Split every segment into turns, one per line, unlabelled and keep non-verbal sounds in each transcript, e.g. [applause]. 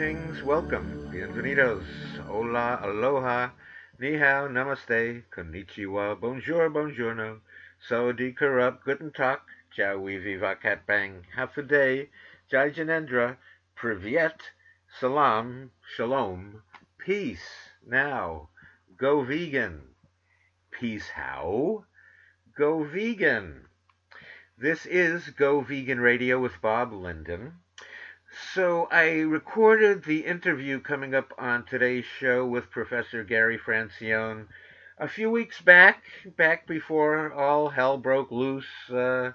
Greetings, welcome, bienvenidos, hola, aloha, ni hao, namaste, konnichiwa, bonjour, buongiorno, sawadee karup, guten tag, jawi viva cat bang, half a day, jai janendra, privyet, salam, shalom, peace, now, go vegan. Peace how? Go vegan. This is Go Vegan Radio with Bob Linden. So I recorded the interview coming up on today's show with Professor Gary Francione a few weeks back, back before all hell broke loose. Uh,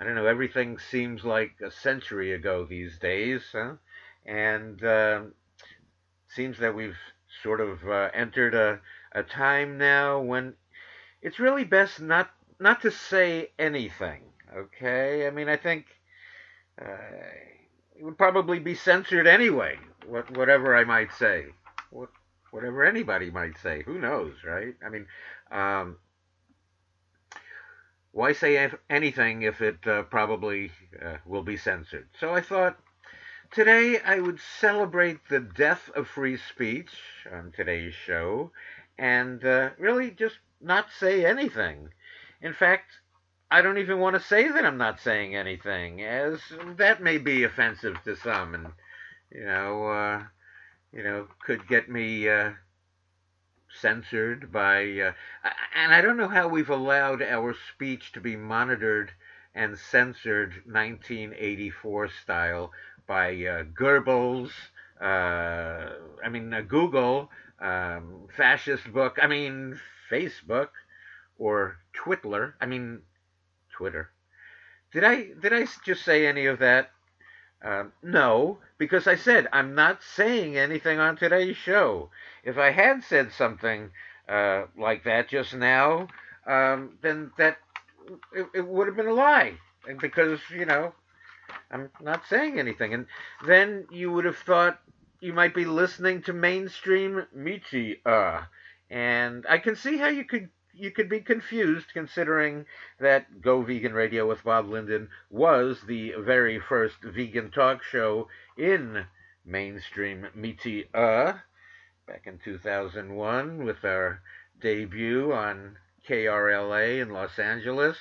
I don't know, everything seems like a century ago these days, huh? and uh, seems that we've sort of uh, entered a, a time now when it's really best not not to say anything. Okay, I mean, I think. Uh, it would probably be censored anyway. What, whatever I might say, what, whatever anybody might say, who knows, right? I mean, um, why say anything if it uh, probably uh, will be censored? So I thought today I would celebrate the death of free speech on today's show, and uh, really just not say anything. In fact, I don't even want to say that I'm not saying anything, as that may be offensive to some, and you know, uh, you know, could get me uh, censored by. Uh, and I don't know how we've allowed our speech to be monitored and censored 1984 style by uh, Goebbels. Uh, I mean, uh, Google, um, fascist book. I mean, Facebook or Twitler. I mean, Twitter. Did I did I just say any of that? Um, no, because I said I'm not saying anything on today's show. If I had said something uh, like that just now, um, then that it, it would have been a lie, and because you know I'm not saying anything, and then you would have thought you might be listening to mainstream Michi, and I can see how you could you could be confused considering that Go Vegan Radio with Bob Linden was the very first vegan talk show in mainstream media back in 2001 with our debut on KRLA in Los Angeles,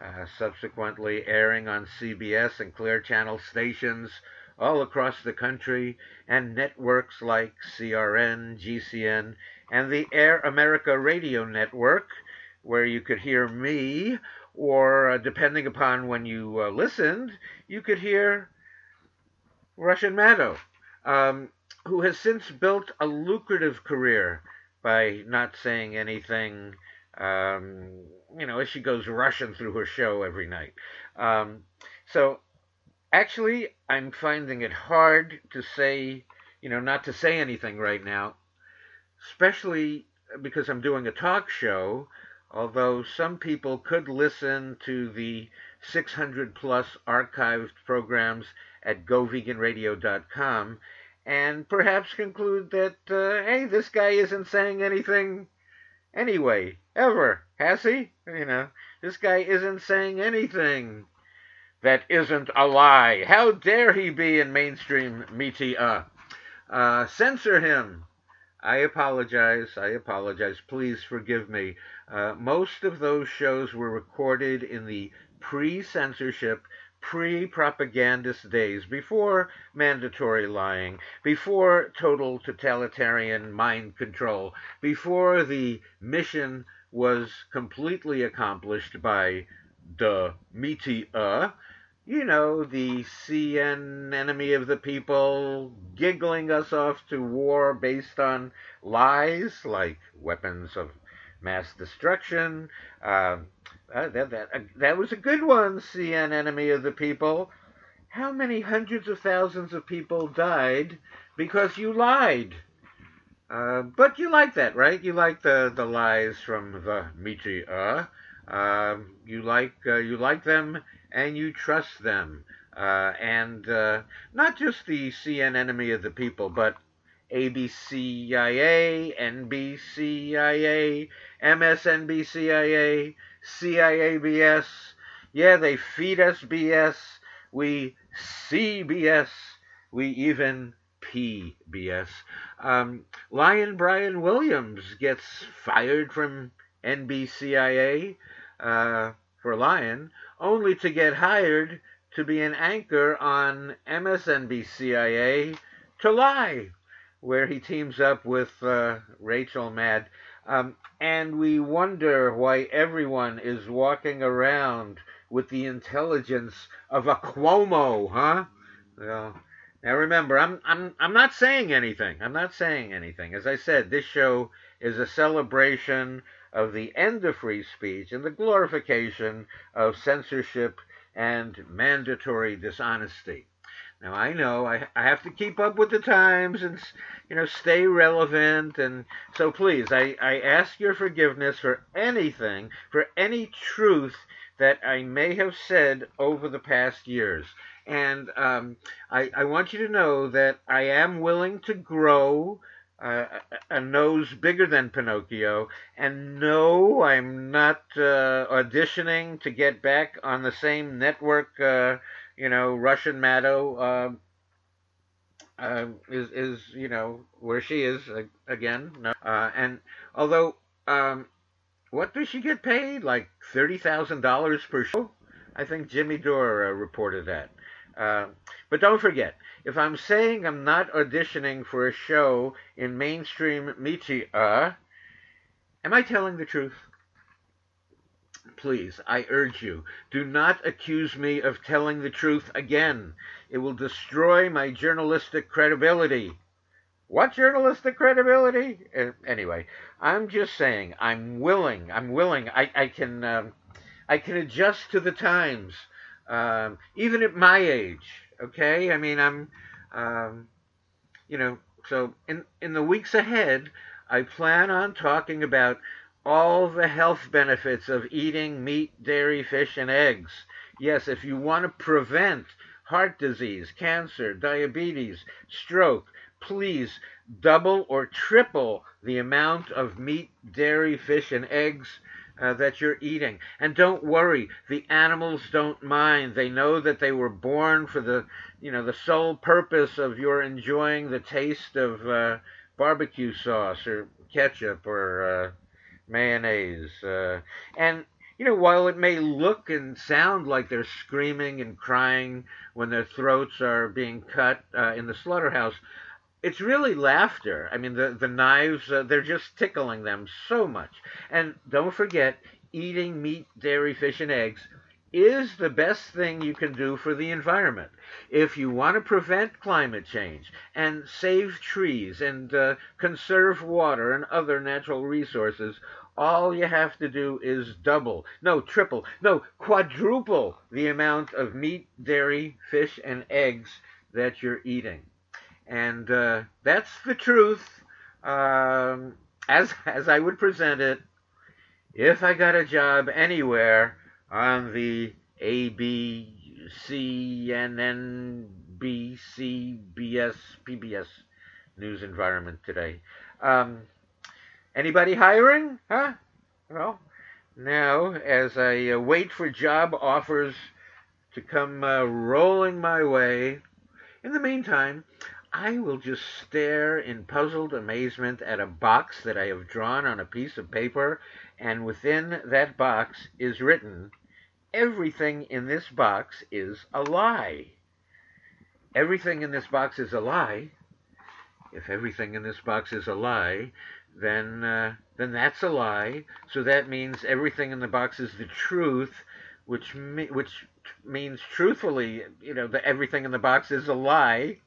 uh, subsequently airing on CBS and Clear Channel stations all across the country and networks like CRN, GCN, and the Air America radio network, where you could hear me, or uh, depending upon when you uh, listened, you could hear Russian Maddow, um, who has since built a lucrative career by not saying anything. Um, you know, as she goes Russian through her show every night. Um, so, actually, I'm finding it hard to say, you know, not to say anything right now especially because I'm doing a talk show, although some people could listen to the 600 plus archived programs at goveganradio.com and perhaps conclude that, uh, hey, this guy isn't saying anything anyway, ever, has he? You know, this guy isn't saying anything that isn't a lie. How dare he be in mainstream media? Uh, censor him. I apologize. I apologize. Please forgive me. Uh, most of those shows were recorded in the pre censorship, pre propagandist days, before mandatory lying, before total totalitarian mind control, before the mission was completely accomplished by the media you know, the CN enemy of the people giggling us off to war based on lies like weapons of mass destruction. Uh, that, that, uh, that was a good one, CN enemy of the people. How many hundreds of thousands of people died because you lied? Uh, but you like that, right? You like the, the lies from the media. Uh, you like uh, you like them and you trust them. Uh, and uh, not just the CN enemy of the people, but ABCIA, NBCIA, MSNBCIA, CIABS. Yeah, they feed us BS. We CBS. we even PBS. Um, Lion Brian Williams gets fired from NBCIA uh, for Lion, only to get hired to be an anchor on MSNBCIA to lie, where he teams up with uh, Rachel Maddow. Um, and we wonder why everyone is walking around with the intelligence of a Cuomo, huh? Well, now remember, I'm I'm I'm not saying anything. I'm not saying anything. As I said, this show is a celebration of the end of free speech and the glorification of censorship and mandatory dishonesty. Now I know I, I have to keep up with the times and you know stay relevant and so please I, I ask your forgiveness for anything for any truth that I may have said over the past years. And um, I, I want you to know that I am willing to grow uh, a nose bigger than Pinocchio. And no, I'm not uh, auditioning to get back on the same network, uh, you know, Russian Maddow. Uh, is is you know where she is again? No, uh, and although um, what does she get paid? Like thirty thousand dollars per show? I think Jimmy Dore uh, reported that. Uh, but don't forget, if I'm saying I'm not auditioning for a show in mainstream media, am I telling the truth? Please, I urge you, do not accuse me of telling the truth again. It will destroy my journalistic credibility. What journalistic credibility? Uh, anyway, I'm just saying I'm willing. I'm willing. I, I can um, I can adjust to the times, um, even at my age. Okay, I mean I'm, um, you know, so in in the weeks ahead, I plan on talking about all the health benefits of eating meat, dairy, fish, and eggs. Yes, if you want to prevent heart disease, cancer, diabetes, stroke, please double or triple the amount of meat, dairy, fish, and eggs uh, that you're eating. And don't worry, the animals don't mind. They know that they were born for the, you know, the sole purpose of your enjoying the taste of uh, barbecue sauce or ketchup or uh, mayonnaise. Uh, and you know, while it may look and sound like they're screaming and crying when their throats are being cut uh, in the slaughterhouse, it's really laughter. I mean, the the knives uh, they're just tickling them so much. And don't forget, eating meat, dairy, fish, and eggs is the best thing you can do for the environment. If you want to prevent climate change and save trees and uh, conserve water and other natural resources, all you have to do is double, no, triple, no, quadruple the amount of meat, dairy, fish, and eggs that you're eating and uh, that's the truth um, as as I would present it. If I got a job anywhere on the A B C N N B C B S P B S news environment today. Um, anybody hiring? Huh? Well, now as I uh, wait for job offers to come uh, rolling my way, in the meantime, I will just stare in puzzled amazement at a box that I have drawn on a piece of paper, and within that box is written, Everything in this box is a lie. Everything in this box is a lie. If everything in this box is a lie, then uh, then that's a lie. So that means everything in the box is the truth, which me- which means truthfully, you know, that everything in the box is a lie.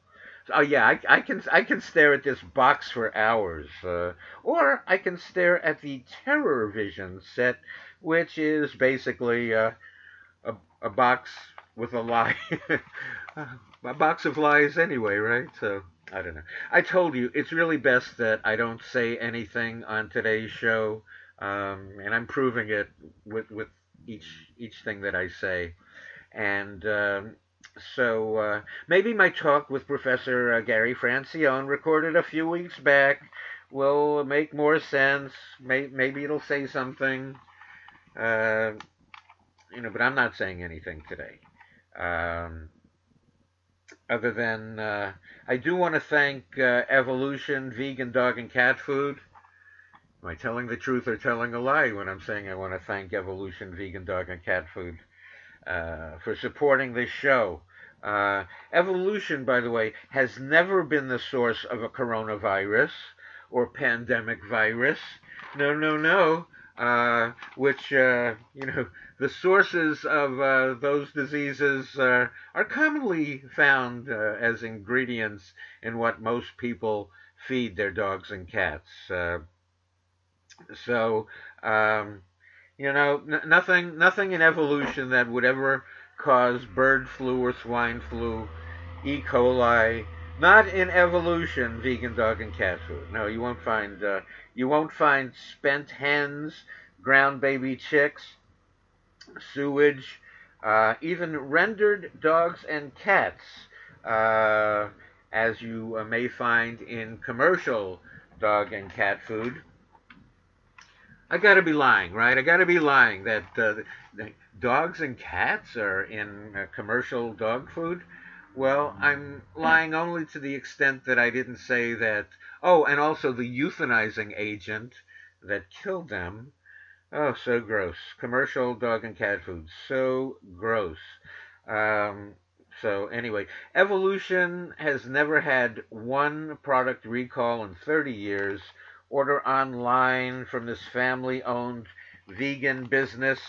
Oh yeah, I, I, can I can stare at this box for hours, uh, or I can stare at the Terror Vision set, which is basically uh, a a box with a lie, [laughs] a box of lies anyway, right? So I don't know. I told you it's really best that I don't say anything on today's show, um, and I'm proving it with with each each thing that I say, and. Um, so uh, maybe my talk with Professor uh, Gary Francione, recorded a few weeks back, will make more sense. May- maybe it'll say something. Uh, you know, but I'm not saying anything today. Um, other than uh, I do want to thank uh, Evolution Vegan Dog and Cat Food. Am I telling the truth or telling a lie when I'm saying I want to thank Evolution Vegan Dog and Cat Food uh, for supporting this show? Uh, evolution, by the way, has never been the source of a coronavirus or pandemic virus. No, no, no. Uh, which, uh, you know, the sources of uh, those diseases uh, are commonly found uh, as ingredients in what most people feed their dogs and cats. Uh, so, um, you know, n- nothing, nothing in evolution that would ever cause bird flu or swine flu, E. coli. Not in evolution, vegan dog and cat food. No, you won't find uh, you won't find spent hens, ground baby chicks, sewage, uh, even rendered dogs and cats, uh, as you uh, may find in commercial dog and cat food. I gotta be lying, right? I gotta be lying that uh, dogs and cats are in uh, commercial dog food. Well, I'm lying only to the extent that I didn't say that. Oh, and also the euthanizing agent that killed them. Oh, so gross. Commercial dog and cat food. So gross. Um, so, anyway, Evolution has never had one product recall in 30 years. Order online from this family owned vegan business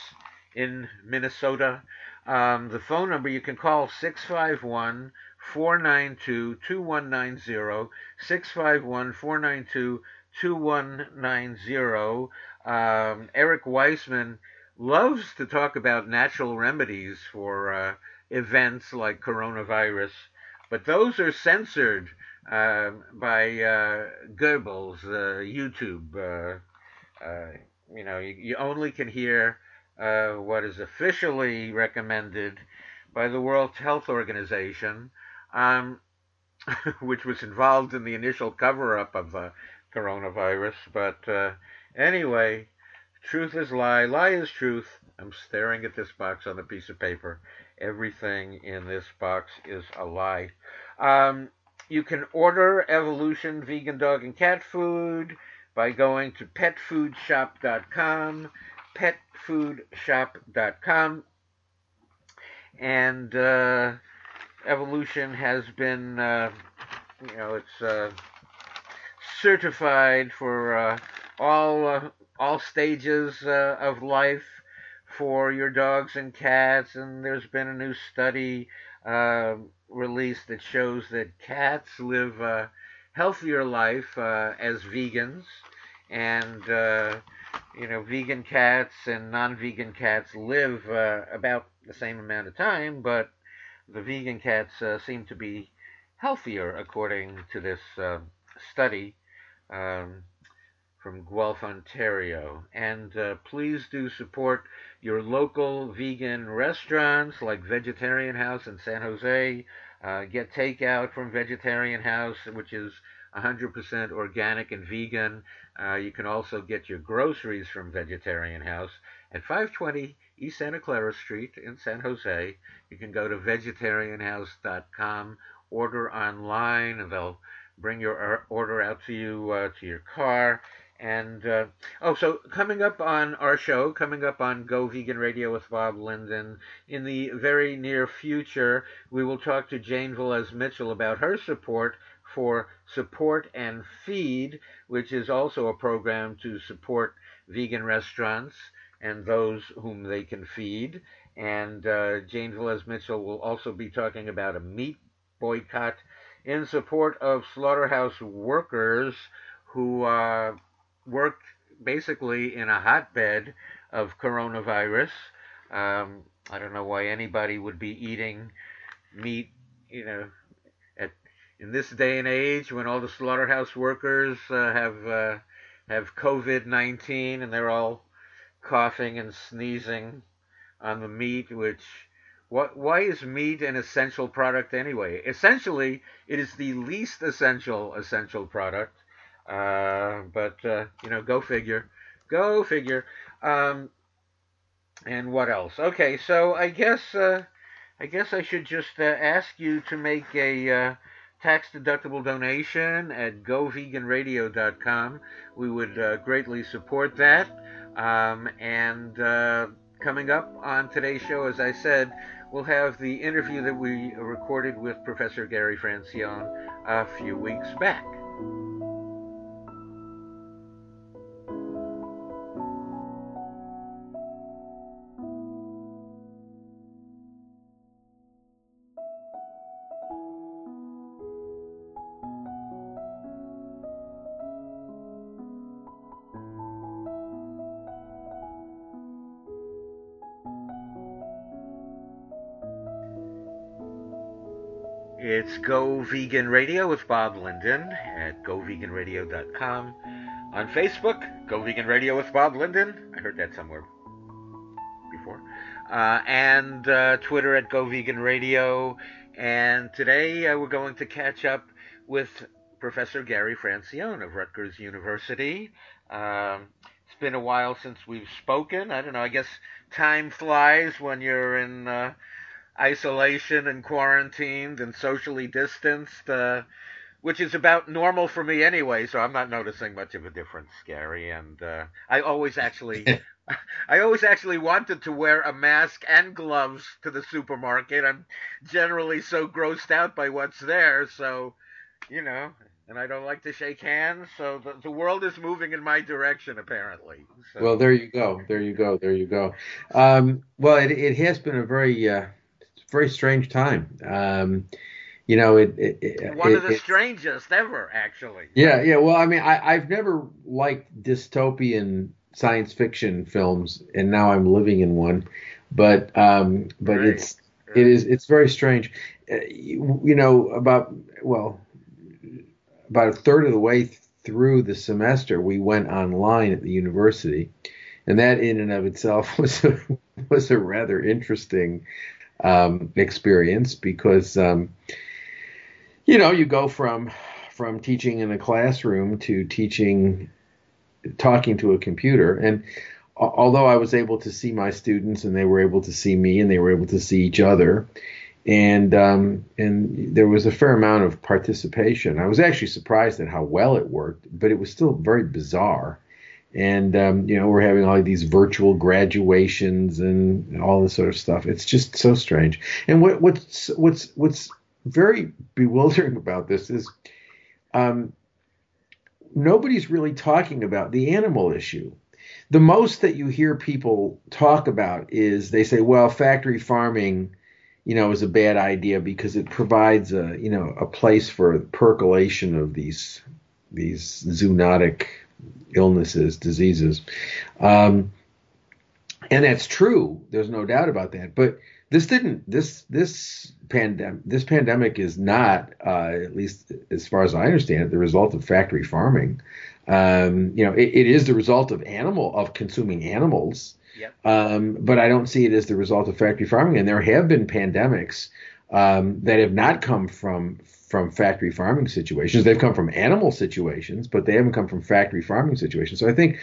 in Minnesota. Um, the phone number you can call 651 492 2190. 651 492 2190. Um, Eric Weisman loves to talk about natural remedies for uh, events like coronavirus, but those are censored uh, by uh, Goebbels, uh, YouTube. Uh, uh, you know, you, you, only can hear uh, what is officially recommended by the World Health Organization, um, [laughs] which was involved in the initial cover up of the coronavirus. But uh, anyway, truth is lie, lie is truth. I'm staring at this box on a piece of paper. Everything in this box is a lie. Um, you can order Evolution vegan dog and cat food by going to petfoodshop.com petfoodshop.com. And uh, Evolution has been, uh, you know, it's uh, certified for uh, all uh, all stages uh, of life for your dogs and cats. And there's been a new study released that shows that cats live a healthier life as vegans. And you know, vegan cats and non-vegan cats live uh, about the same amount of time, but the vegan cats uh, seem to be healthier, according to this uh, study. Um, from Guelph, Ontario. And uh, please do support your local vegan restaurants like Vegetarian House in San Jose. Uh, get takeout from Vegetarian House, which is 100% organic and vegan. Uh, you can also get your groceries from Vegetarian House at 520 East Santa Clara Street in San Jose. You can go to vegetarianhouse.com, order online, and they'll bring your order out to you uh, to your car. And uh, oh, so coming up on our show, coming up on Go Vegan Radio with Bob Linden, in the very near future, we will talk to Jane Velez Mitchell about her support for Support and Feed, which is also a program to support vegan restaurants and those whom they can feed. And uh, Jane Velez Mitchell will also be talking about a meat boycott in support of slaughterhouse workers who uh, work basically in a hotbed of coronavirus. Um, I don't know why anybody would be eating meat, you know, in this day and age when all the slaughterhouse workers uh, have uh, have COVID nineteen and they're all coughing and sneezing on the meat, which what why is meat an essential product anyway? Essentially, it is the least essential essential product. Uh, but uh, you know, go figure, go figure. Um, and what else? Okay, so I guess uh, I guess I should just uh, ask you to make a uh, tax deductible donation at goveganradio.com. We would uh, greatly support that. Um, and coming up on today's show, as I said, we'll have the interview that we recorded with Professor Gary Francione a few weeks back. Go Vegan Radio with Bob Linden at goveganradio.com. On Facebook, Go Vegan Radio with Bob Linden. I heard that somewhere before. Uh, and uh, Twitter at Go Vegan Radio. And today uh, we're going to catch up with Professor Gary Francione of Rutgers University. Um, it's been a while since we've spoken. I don't know. I guess time flies when you're in uh, isolation and quarantined and socially distanced, uh, which is about normal for me anyway. So I'm not noticing much of a difference, Gary. And uh, I always actually, [laughs] [laughs] I always actually wanted to wear a mask and gloves to the supermarket. I'm generally so grossed out by what's there, so you know. And I don't like to shake hands, so the, the world is moving in my direction, apparently. So.
Well, there you go, there you go, there you go. Um, well, it, it has been a very uh, very strange time. Um, you know, it, it
one it, of the strangest ever, actually.
Yeah, yeah. Well, I mean, I, I've never liked dystopian science fiction films, and now I'm living in one. But um, but right. it's right. it is it's very strange. Uh, you, you, know, about well, about a third of the way through the semester, we went online at the university, and that in and of itself [laughs] was a, was a rather interesting um, experience because um, you know you go from from teaching in a classroom to teaching talking to a computer and although I was able to see my students and they were able to see me and they were able to see each other and um, and there was a fair amount of participation. I was actually surprised at how well it worked, but it was still very bizarre and um, you know we're having all these virtual graduations and all this sort of stuff. It's just so strange. And what, what's what's what's very bewildering about this is um, nobody's really talking about the animal issue. The most that you hear people talk about is they say, well, factory farming, you know, is a bad idea because it provides a you know a place for percolation of these these zoonotic illnesses, diseases. Um, and that's true. There's no doubt about that. But this didn't. This this pandemic. This pandemic is not, uh, at least as far as I understand it, the result of factory farming. Um, you know, it, it is the result of animal of consuming animals. Yep. Um, but I don't see it as the result of factory farming. And there have been pandemics um, that have not come from from factory farming situations. They've come from animal situations, but they haven't come from factory farming situations. So I think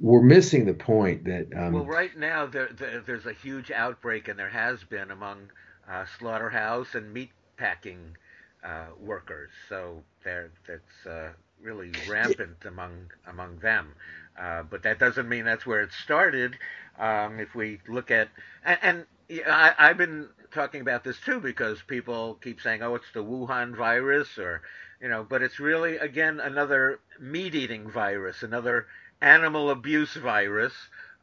we're missing the point that. Um,
well, right now there, there, there's a huge outbreak, and there has been among uh, slaughterhouse and meat packing uh, workers. So there, that's uh, really rampant among among them. Uh, but that doesn't mean that's where it started. Um, if we look at and, and I, I've been talking about this too because people keep saying, "Oh, it's the Wuhan virus," or you know, but it's really again another meat-eating virus, another animal abuse virus.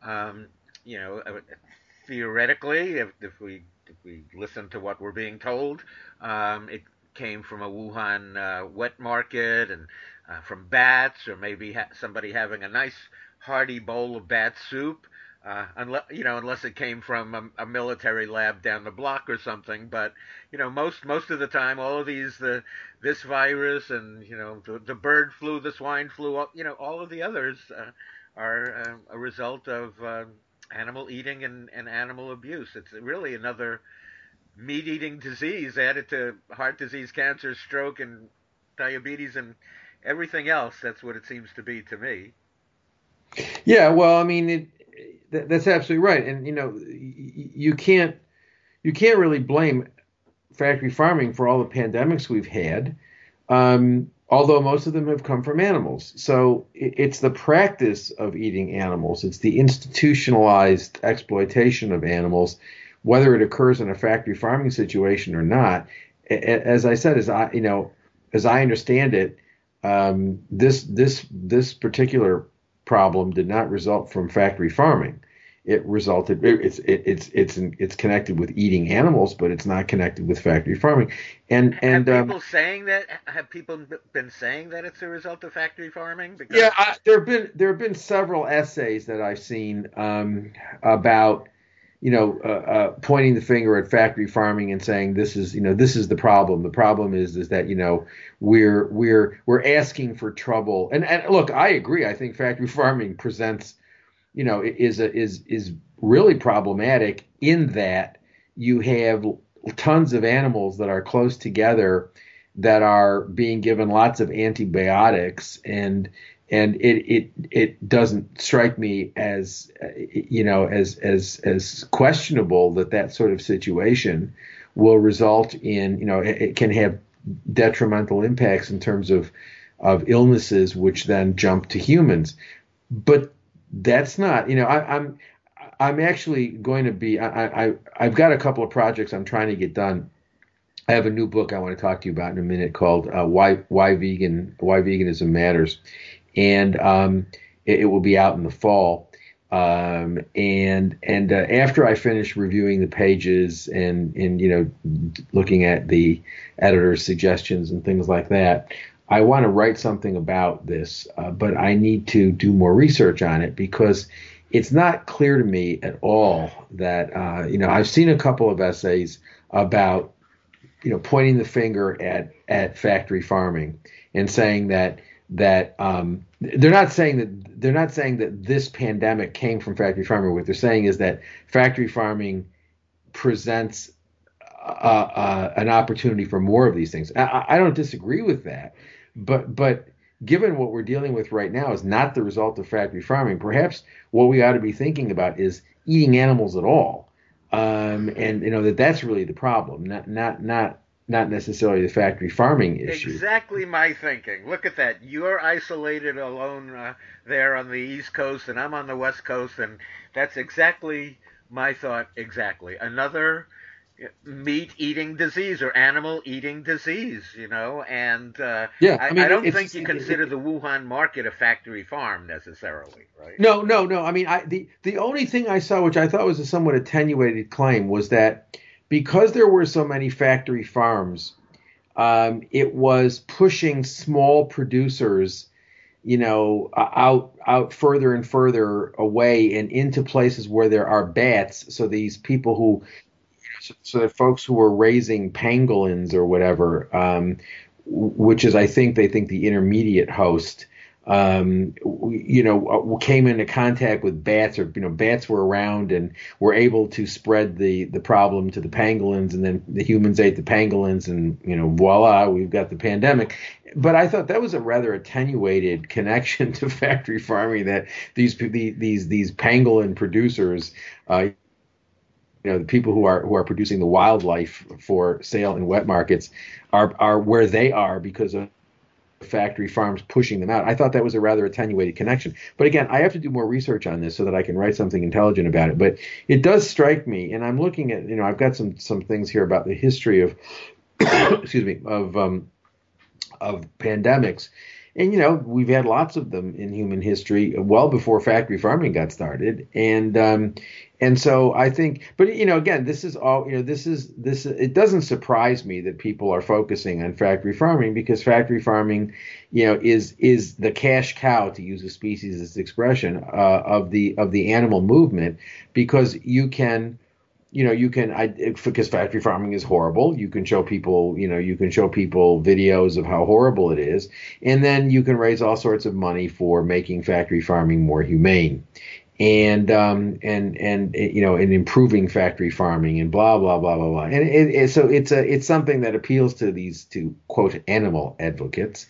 Um, you know, uh, theoretically, if, if we if we listen to what we're being told, um, it came from a Wuhan uh, wet market and uh, from bats, or maybe ha- somebody having a nice hearty bowl of bat soup uh, unless you know, unless it came from a, a, military lab down the block or something. But you know, most most of the time, all of these the this virus and you know the, the bird flu, the swine flu, you know, all of the others uh, are uh, a result of uh, animal eating and, and animal abuse. It's really another meat eating disease added to heart disease, cancer, stroke, and diabetes and everything else. That's what it seems to be to me.
Yeah, well, I mean, it, that's absolutely right. And you know, you can't you can't really blame factory farming for all the pandemics we've had. Um, although most of them have come from animals. So it's the practice of eating animals, it's the institutionalized exploitation of animals, whether it occurs in a factory farming situation or not. As I said, as I you know, as I understand it, um, this this this particular problem did not result from factory farming. It resulted it's it, it's it's it's connected with eating animals but it's not connected with factory farming. And and
have people um, saying that have people been saying that it's a result of factory farming?
Because... yeah I, there have been there have been several essays that i've seen um, about you know uh, uh, pointing the finger at factory farming and saying this is you know this is the problem. The problem is is that you know we're we're we're asking for trouble. And and look i agree. I think factory [laughs] farming presents you know, is a, is is really problematic in that you have tons of animals that are close together that are being given lots of antibiotics and and it it it doesn't strike me as you know as as as questionable that that sort of situation will result in you know it, can have detrimental impacts in terms of of illnesses which then jump to humans but that's not you know I, am I'm, I'm actually going to be I, I I've got a couple of projects I'm trying to get done. I have a new book I want to talk to you about in a minute called uh, Why Why Vegan Why Veganism Matters, and um, it, it, will be out in the fall. Um, and and uh, after I finish reviewing the pages and and you know looking at the editor's suggestions and things like that, I want to write something about this, uh, but I need to do more research on it because it's not clear to me at all that uh, you know I've seen a couple of essays about you know pointing the finger at at factory farming and saying that that um, they're not saying that they're not saying that this pandemic came from factory farming. What they're saying is that factory farming presents uh, uh, an opportunity for more of these things. I, I, don't disagree with that, but but given what we're dealing with right now is not the result of factory farming, perhaps what we ought to be thinking about is eating animals at all. Um, and you know that that's really the problem, not not not not necessarily the factory farming issue.
Exactly my thinking. Look at that. You're isolated alone uh, there on the East Coast, and I'm on the West Coast, and that's exactly my thought. Exactly. Another meat eating disease or animal eating disease, you know, and uh, yeah, I, mean, I don't think you consider the Wuhan market a factory farm necessarily, right?
No, no, no. I mean, I, the the only thing I saw, which I thought was a somewhat attenuated claim, was that because there were so many factory farms, um, it was pushing small producers you know out out further and further away and into places where there are bats. So these people who so the folks who were raising pangolins or whatever, um, which is I think they think the intermediate host, um, you know, uh, came into contact with bats, or you know, bats were around and were able to spread the the problem to the pangolins, and then the humans ate the pangolins, and you know, voila, we've got the pandemic. But I thought that was a rather attenuated [laughs] connection to factory farming. That these these these pangolin producers, uh, you know the people who are who are producing the wildlife for sale in wet markets are are where they are because of factory farms pushing them out. I thought that was a rather attenuated connection. But again, I have to do more research on this so that I can write something intelligent about it. But it does strike me, and I'm looking at you know I've got some some things here about the history of [coughs] excuse me of um, of pandemics. And you know we've had lots of them in human history, well before factory farming got started, and um, and so I think, but you know, again, this is all you know. This is this. It doesn't surprise me that people are focusing on factory farming because factory farming, you know, is is the cash cow to use a speciesist expression uh, of the of the animal movement because you can you know you can I, because factory farming is horrible you can show people you know you can show people videos of how horrible it is and then you can raise all sorts of money for making factory farming more humane and um, and and you know, in improving factory farming and blah blah blah blah blah. And it, it, so it's a it's something that appeals to these to quote animal advocates,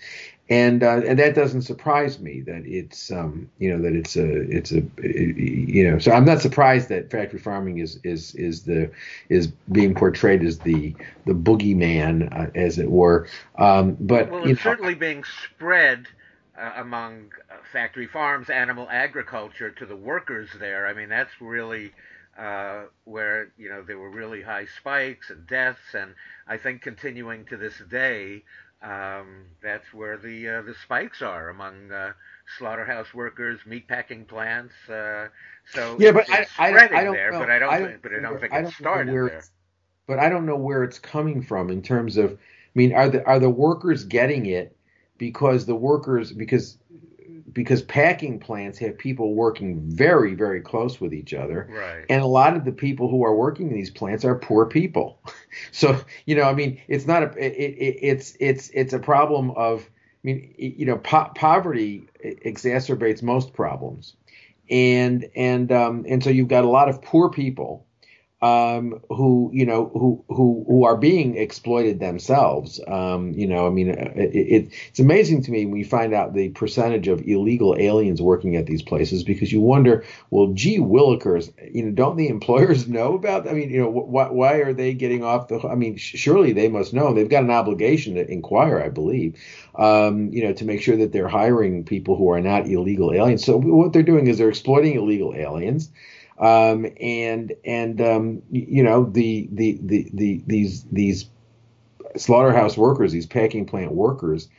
and uh, and that doesn't surprise me that it's um, you know that it's a it's a you know so I'm not surprised that factory farming is is is the is being portrayed as the the boogeyman uh, as it were. Um, but
well, it's certainly being spread. Uh, among uh, factory farms, animal agriculture to the workers there. I mean, that's really uh, where you know there were really high spikes and deaths, and I think continuing to this day, um, that's where the uh, the spikes are among uh, slaughterhouse workers, meatpacking plants. Uh, so
yeah, but I, I, I, don't
there,
know.
but I don't, I don't think, but I don't think I don't started
where
there.
But I don't know where it's coming from in terms of. I mean, are the are the workers getting it because the workers because because packing plants have people working very very close with each other.
Right.
And a lot of the people who are working in these plants are poor people. [laughs] So you know i mean it's not a it, it, it's it's it's a problem of i mean you know po- poverty exacerbates most problems. And and um and so you've got a lot of poor people um, who you know who who who are being exploited themselves. Um, you know, I mean, uh, it, it, it's amazing to me when you find out the percentage of illegal aliens working at these places because you wonder, well, gee willikers, you know, don't the employers [laughs] know about? I mean, you know, wh- why are they getting off the? I mean, surely they must know. They've got an obligation to inquire, I believe. Um, you know, to make sure that they're hiring people who are not illegal aliens. So what they're doing is they're exploiting illegal aliens. Um, and and um, you know the, the the the these these slaughterhouse workers, these packing plant workers,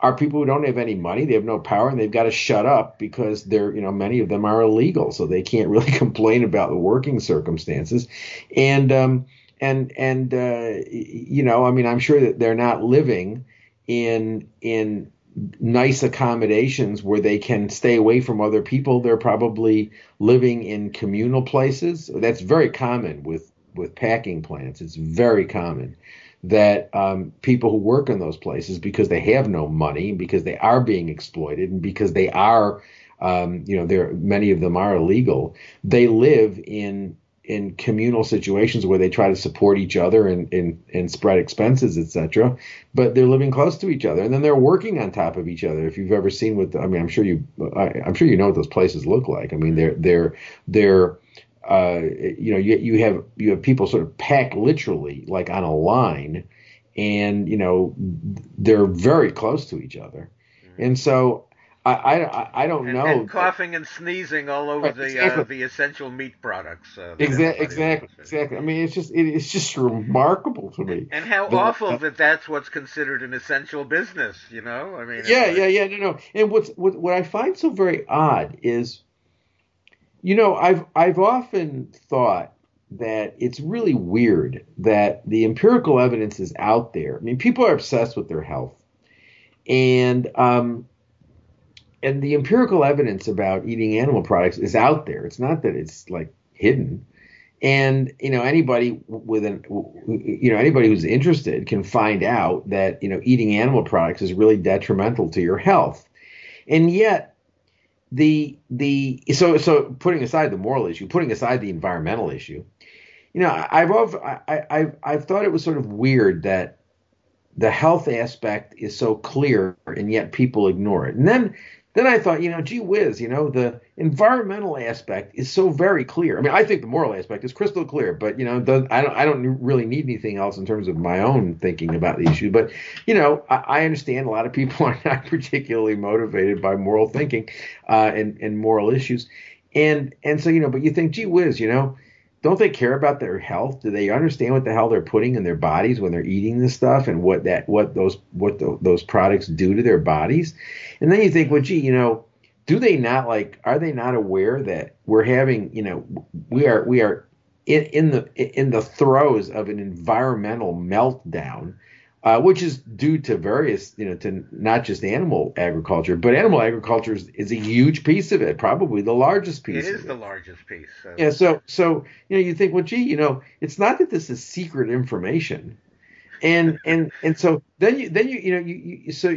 are people who don't have any money, they have no power, and they've got to shut up because they're you know many of them are illegal, so they can't really [laughs] complain about the working circumstances, and um, and and uh, you know I mean I'm sure that they're not living in in nice accommodations where they can stay away from other people. They're probably living in communal places. That's very common with with packing plants. It's very common that um, people who work in those places because they have no money, because they are being exploited, and because they are, um, you know, there many of them are illegal. They live in in communal situations where they try to support each other and and, and spread expenses, etc. But they're living close to each other, and then they're working on top of each other. If you've ever seen what, the, I mean, I'm sure you, I, am sure you know what those places look like. I mean, they're they're they're uh, you know, you, you have you have people sort of packed literally like on a line, and you know they're very close to each other, mm-hmm. and so I, I, I don't
and,
know.
And coughing and sneezing all over right, the exactly. uh, the essential meat products. Uh,
exactly, exactly, exactly. I mean, it's just it, it's just remarkable to me.
And how that, awful uh, that that's what's considered an essential business. You know, I mean.
Yeah, like, yeah, yeah. No, no. And what's what what I find so very odd is, you know, I've I've often thought that it's really weird that the empirical evidence is out there. I mean, people are obsessed with their health, and um, and the empirical evidence about eating animal products is out there. It's not that it's like hidden. And you know anybody with an you know anybody who's interested can find out that you know eating animal products is really detrimental to your health. And yet the the so so putting aside the moral issue, putting aside the environmental issue, you know I've I, I've I've thought it was sort of weird that the health aspect is so clear and yet people ignore it. And then then I thought, you know, gee whiz, you know, the environmental aspect is so very clear. I mean, I think the moral aspect is crystal clear, but you know, the, I don't, I don't really need anything else in terms of my own thinking about the issue. But you know, I, I understand a lot of people [laughs] are not particularly motivated by moral thinking uh, and and moral issues, and and so you know, but you think, gee whiz, you know, don't they care about their health? Do they understand what the hell they're putting in their bodies when they're eating this stuff and what that what those what the, those products do to their bodies? And then you think, well, gee, you know, do they not like? Are they not aware that we're having, you know, we are we are in, in the in the throes of an environmental meltdown uh, which is due to various, you know, to not just animal agriculture, but animal agriculture is, is a huge piece of it, probably the largest piece.
It is the largest piece.
So. Yeah, so so you know, you think, well, gee, you know, it's not that this is secret information, and [laughs] and and so then you then you you know you, you so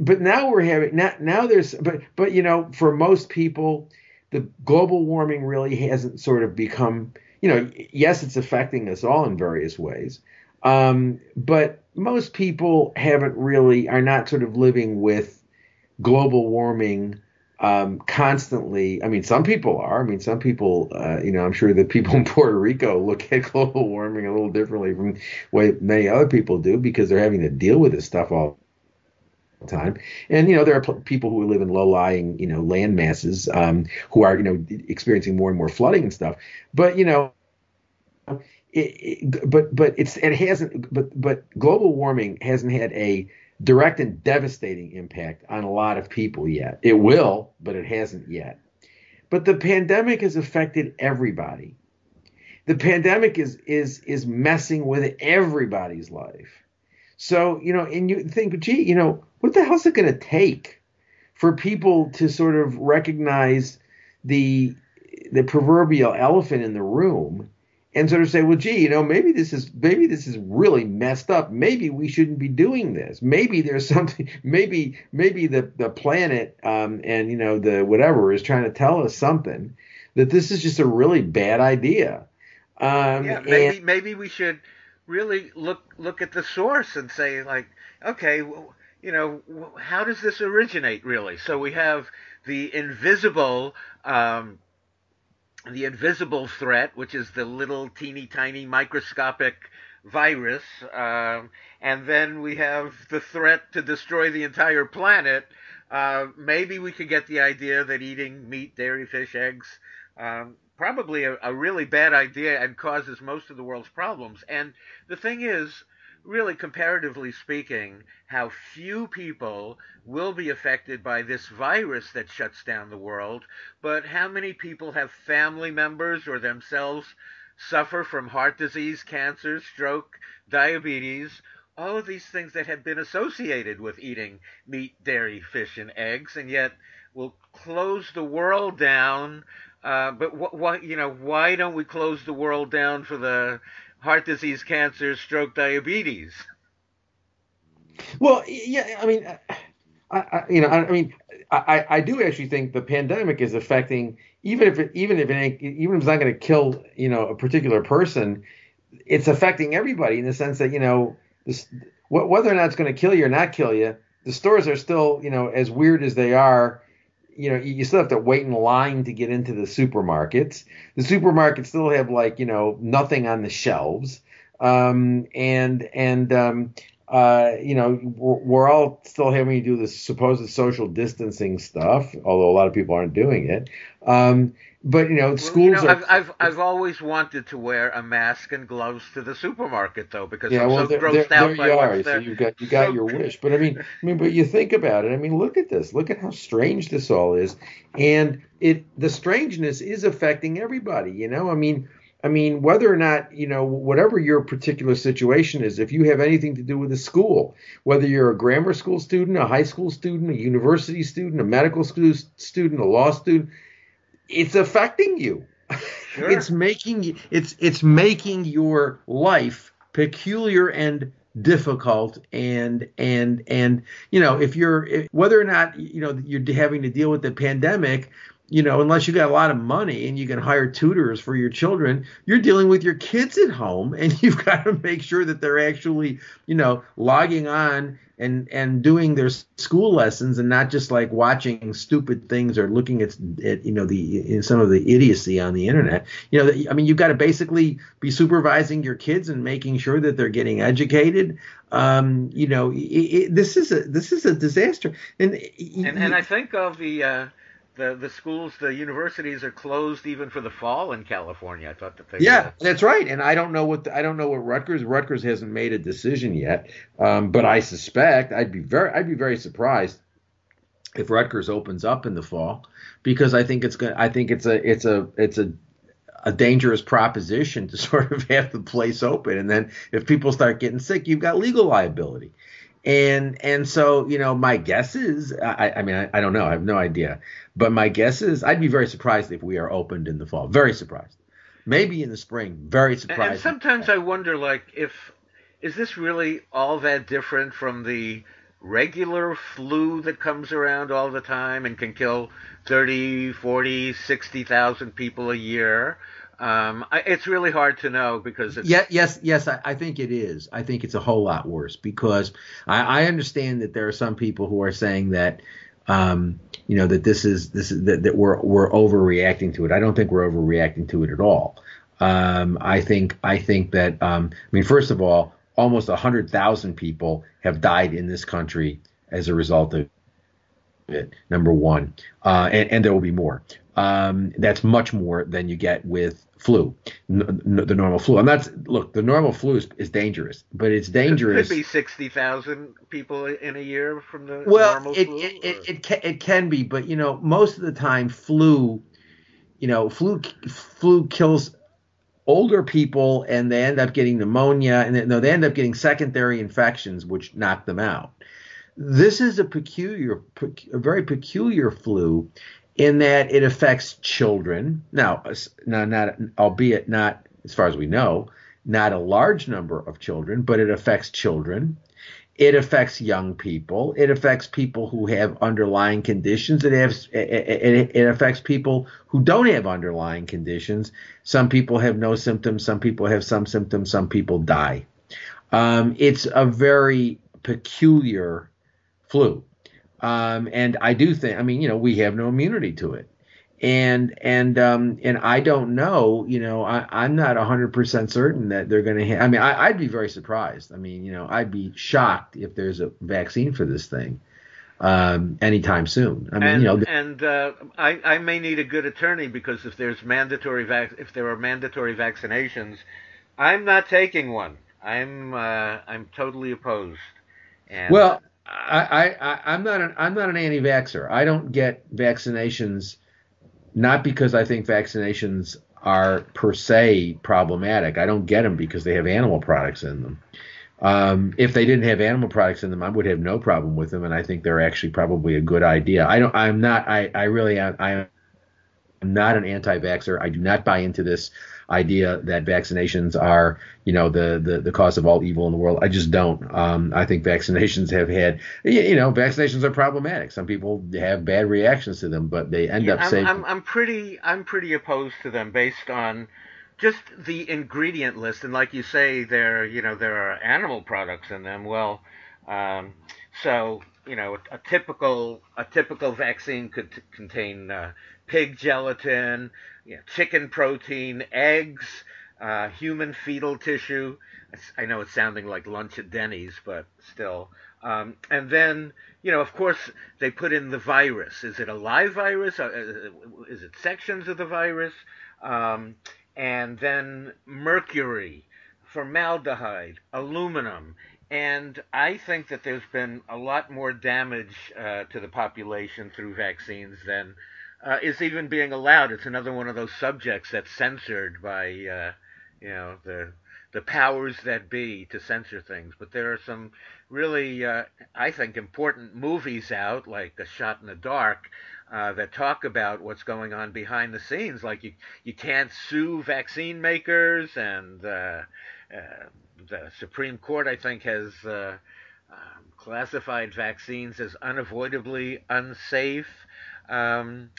but now we're having now now there's but but you know for most people the global warming really hasn't sort of become you know yes it's affecting us all in various ways um, but most people haven't really are not sort of living with global warming um, constantly. I mean, some people are. I mean, some people, uh, you know, I'm sure that people in [laughs] Puerto Rico look at [laughs] global warming a little differently from the way many other people do because they're having to deal with this stuff all the time. And you know, there are people who live in low-lying, you know, land masses um, who are, you know, experiencing more and more flooding and stuff. But you know. It, but but it's it hasn't but but global warming hasn't had a direct and devastating impact on a lot of people yet. It will, but it hasn't yet. But the pandemic has affected everybody. The pandemic is is is messing with everybody's life. So, you know, and you think, gee, you know, what the hell's it going to take for people to sort of recognize the the proverbial elephant in the room and sort of say, well, gee, you know, maybe this is maybe this is really messed up. Maybe we shouldn't be doing this. Maybe there's [laughs] something. Maybe maybe the the planet um, and you know the whatever is trying to tell us something that this is just a really bad idea.
Um, yeah, maybe and, maybe we should really look look at the source and say like, okay, well, you know, how does this originate really? So we have the invisible. Um, the invisible threat, which is the little teeny tiny microscopic virus, um, and then we have the threat to destroy the entire planet. Uh, maybe we could get the idea that eating meat, dairy, fish, eggs, um, probably a, a really bad idea and causes most of the world's problems. And the thing is, really, comparatively speaking, how few people will be affected by this virus that shuts down the world, but how many people have family members or themselves suffer from heart disease, cancer, stroke, diabetes, all of these things that have been associated with eating meat, dairy, fish, and eggs, and yet will close the world down. Uh, but wh- why, you know, why don't we close the world down for the heart disease, cancer, stroke, diabetes.
Well, yeah, I mean, I, I you know, I, I mean, I, I do actually think the pandemic is affecting even if it, even if it even if it's not going to kill you know a particular person, it's affecting everybody in the sense that you know this, whether or not it's going to kill you or not kill you, the stores are still you know as weird as they are you know, you still have to wait in line to get into the supermarkets. The supermarkets still have like, you know, nothing on the shelves. Um, and, and, um, uh, you know, we're, we're, all still having to do this supposed social distancing stuff, although a lot of people aren't doing it. Um, but you know, schools. Well, you know,
are, I've, I've I've always wanted to wear a mask and gloves to the supermarket though, because yeah, I'm well, so there, grossed there, out there by you are.
So you got you got so... your wish. But I mean, I mean, but you think about it. I mean, look at this. Look at how strange this all is, and it the strangeness is affecting everybody. You know, I mean. I mean, whether or not, you know, whatever your particular situation is, if you have anything to do with a school, whether you're a grammar school student, a high school student, a university student, a medical school student, a law student, it's affecting you. Sure. it's making it's it's making your life peculiar and difficult and and and you know if you're whether or not you know you're having to deal with the pandemic you know, unless you got a lot of money and you can hire tutors for your children, you're dealing with your kids at home and [laughs] you've got to make sure that they're actually, you know, logging on and and doing their school lessons and not just like watching stupid things or looking at, at you know the some of the idiocy on the internet. You know, I mean, you've got to basically be supervising your kids and making sure that they're getting educated. Um, you know, it, it, this is a this is a disaster. And
and, and I think of the uh, the the schools, the universities are closed even for the fall in California. I thought that they
yeah, were. that's right. And I don't know what the, I don't know what Rutgers Rutgers hasn't made a decision yet, um, but I suspect I'd be very I'd be very surprised if Rutgers opens up in the fall because I think it's going I think it's a it's a it's a a dangerous proposition to [laughs] sort of have the place open and then if people start getting sick you've got legal liability and and so you know my guess is I, I mean I, I, don't know. I have no idea. But my guess is I'd be very surprised if we are opened in the fall. Very surprised. Maybe in the spring. Very surprised
and sometimes I wonder like if is this really all that different from the regular flu that comes around all the time and can kill 30 40 60,000 people a year um, I, it's really hard to know because it's...
yeah, yes, yes, I, I, think it is. I think it's a whole lot worse because I, I, understand that there are some people who are saying that um, you know that this is this is that, that we're we're overreacting to it. I don't think we're overreacting to it at all. Um, I think I think that um, I mean first of all, almost hundred thousand people have died in this country as a result of it. Number one, uh, and, and there will be more. Um, that's much more than you get with flu, n- n- the normal flu. And that's look, the normal flu is, is dangerous, but it's dangerous.
It could be sixty thousand people in a year from the
well,
normal
it,
flu.
It, it, it, can, it can be, but you know, most of the time, flu, you know, flu flu kills older people, and they end up getting pneumonia, and they, no, they end up getting secondary infections, which knock them out. This is a peculiar, a very peculiar flu in that it affects children. Now, now, not albeit not as far as we know, not a large number of children, but it affects children. It affects young people. It affects people who have underlying conditions. It, has, it, it affects people who don't have underlying conditions. Some people have no symptoms. Some people have some symptoms. Some people die. Um, it's a very peculiar flu. Um, and I do think, I mean, you know, we have no immunity to it. And and um, and I don't know, you know, I, I'm not 100% certain that they're going to. Ha- I mean, I, I'd be very surprised. I mean, you know, I'd be shocked if there's a vaccine for this thing um, anytime soon. I mean,
and,
you know,
and uh, I, I may need a good attorney because if there's mandatory vac- if there are mandatory vaccinations, I'm not taking one. I'm uh, I'm totally opposed.
And well, I, I, I'm not an I'm not an anti-vaxer. I don't get vaccinations, not because I think vaccinations are per se problematic. I don't get them because they have animal products in them. Um, if they didn't have animal products in them, I would have no problem with them, and I think they're actually probably a good idea. I don't. I'm not. I, I really. I am not an anti-vaxer. I do not buy into this idea that vaccinations are, you know, the, the, the cause of all evil in the world. I just don't. Um, I think vaccinations [laughs] have had, you know, vaccinations are problematic. Some people have bad reactions to them, but they end
yeah,
up
I'm,
saving.
I'm, I'm pretty, I'm pretty opposed to them based on just the ingredient list. And like you say, there, you know, there are animal products in them. Well, um, so you know, a, typical a typical vaccine could t- contain uh, pig gelatin, know, chicken protein, eggs, uh, human fetal tissue. I know it's sounding like lunch at Denny's, but still. Um, and then, you know, of course, they put in the virus. Is it a live virus? Uh, is it sections of the virus? Um, and then mercury, formaldehyde, aluminum. And I think that there's been a lot more damage uh, to the population through vaccines than uh, is even being allowed. It's another one of those subjects that's censored by, uh, you know, the the powers that be to censor things. But there are some really, uh, I think, important movies out, like A Shot in the Dark, uh, that talk about what's going on behind the scenes. Like you, you can't sue vaccine makers, and uh, uh, the Supreme Court, I think, has uh, um, classified vaccines as unavoidably unsafe. Um,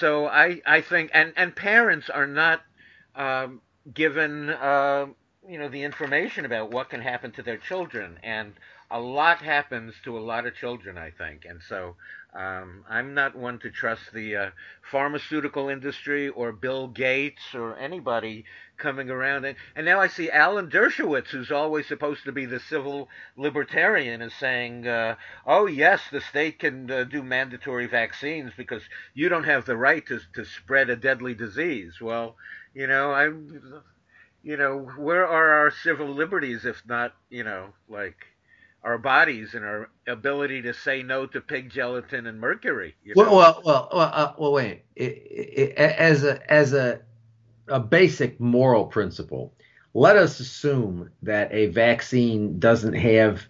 so I, I think, and, and parents are not um, given, uh, you know, the information about what can happen to their children, and a lot happens to a lot of children, I think, and so um, I'm not one to trust the uh, pharmaceutical industry or Bill Gates or anybody coming around. And, and now I see Alan Dershowitz, who's always supposed to be the civil libertarian, is saying, uh, oh, yes, the state can uh, do mandatory vaccines because you don't have the right to, to spread a deadly disease. Well, you know, I'm, you know, where are our civil liberties if not, you know, like our bodies and our ability to say no to pig gelatin and mercury. You
know? Well, well, well, well, uh, well wait. It, it, as a as a a basic moral principle, let us assume that a vaccine doesn't have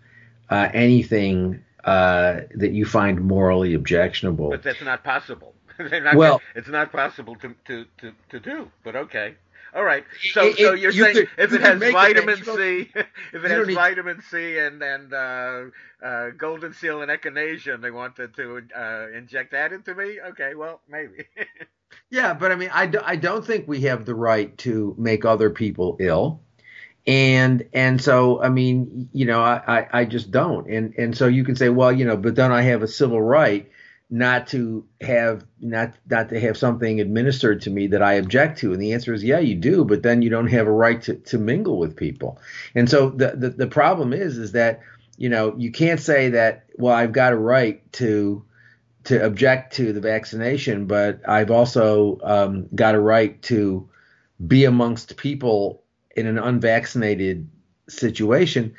uh, anything uh, that you find morally objectionable.
But that's not possible. [laughs] not
well,
it's not possible to, to, to, to do. But okay. All right. So, it, so you're you saying could, if it has vitamin C, [laughs] if it has vitamin C and and uh, uh, golden seal and echinacea, and they wanted to uh, inject that into me. Okay, well maybe. [laughs]
yeah, but I mean, I, do, I don't think we have the right to make other people ill. And and so I mean you know I, I, I just don't and and so you can say well you know but then I have a civil right not to have not not to have something administered to me that I object to? And the answer is yeah, you do, but then you don't have a right to, to mingle with people. And so the, the the problem is is that you know you can't say that well I've got a right to to object to the vaccination, but I've also um, got a right to be amongst people in an unvaccinated situation,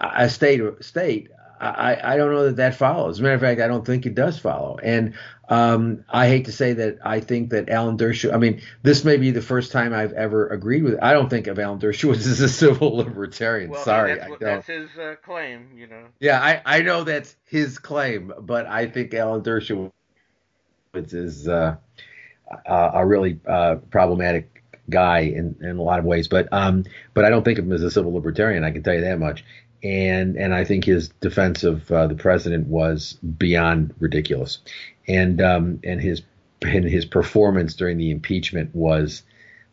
a state state. I, I don't know that that follows. As a matter of fact, I don't think it does follow. And um, I hate to say that I think that Alan Dershowitz. I mean, this may be the first time I've ever agreed with. I don't think of Alan Dershowitz [laughs] as a civil libertarian.
Well,
Sorry,
that's, that's his uh, claim. You know.
Yeah, I, I know that's his claim, but I think Alan Dershowitz is uh, a really uh, problematic guy in, in a lot of ways. But um, but I don't think of him as a civil libertarian. I can tell you that much and and I think his defense of uh, the president was beyond ridiculous, and um, and his and his performance during the impeachment was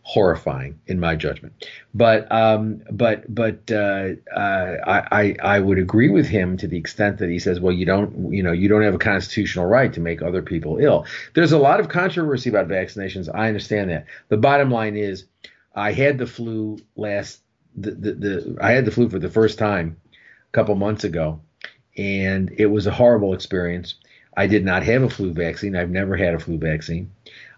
horrifying in my judgment. But um, but but uh, uh, I I would agree with him to the extent that he says, well, you don't you know you don't have a constitutional right to make other people ill. There's a lot of controversy about vaccinations. I understand that. The bottom line is, I had the flu last the, the, I had the flu for the first time a couple months ago, and it was a horrible experience. I did not have a flu vaccine. I've never had a flu vaccine,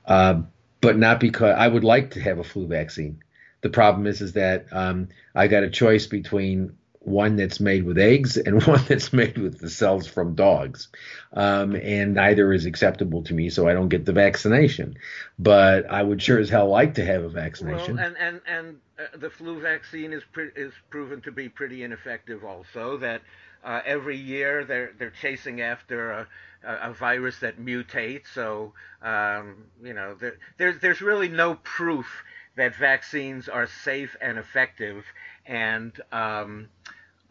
uh, but not because I would like to have a flu vaccine. The problem is, is that um, I got a choice between one that's made with eggs and [laughs] one that's made with the cells from dogs. Um, and neither is acceptable to me, so I don't get the vaccination. But I would sure as hell like to have a vaccination.
Well, and and and uh, the flu vaccine is pre- is proven to be pretty ineffective. Also, that uh, every year they're they're chasing after a, a virus that mutates. So um, you know, there, there's there's really no proof that vaccines are safe and effective and um,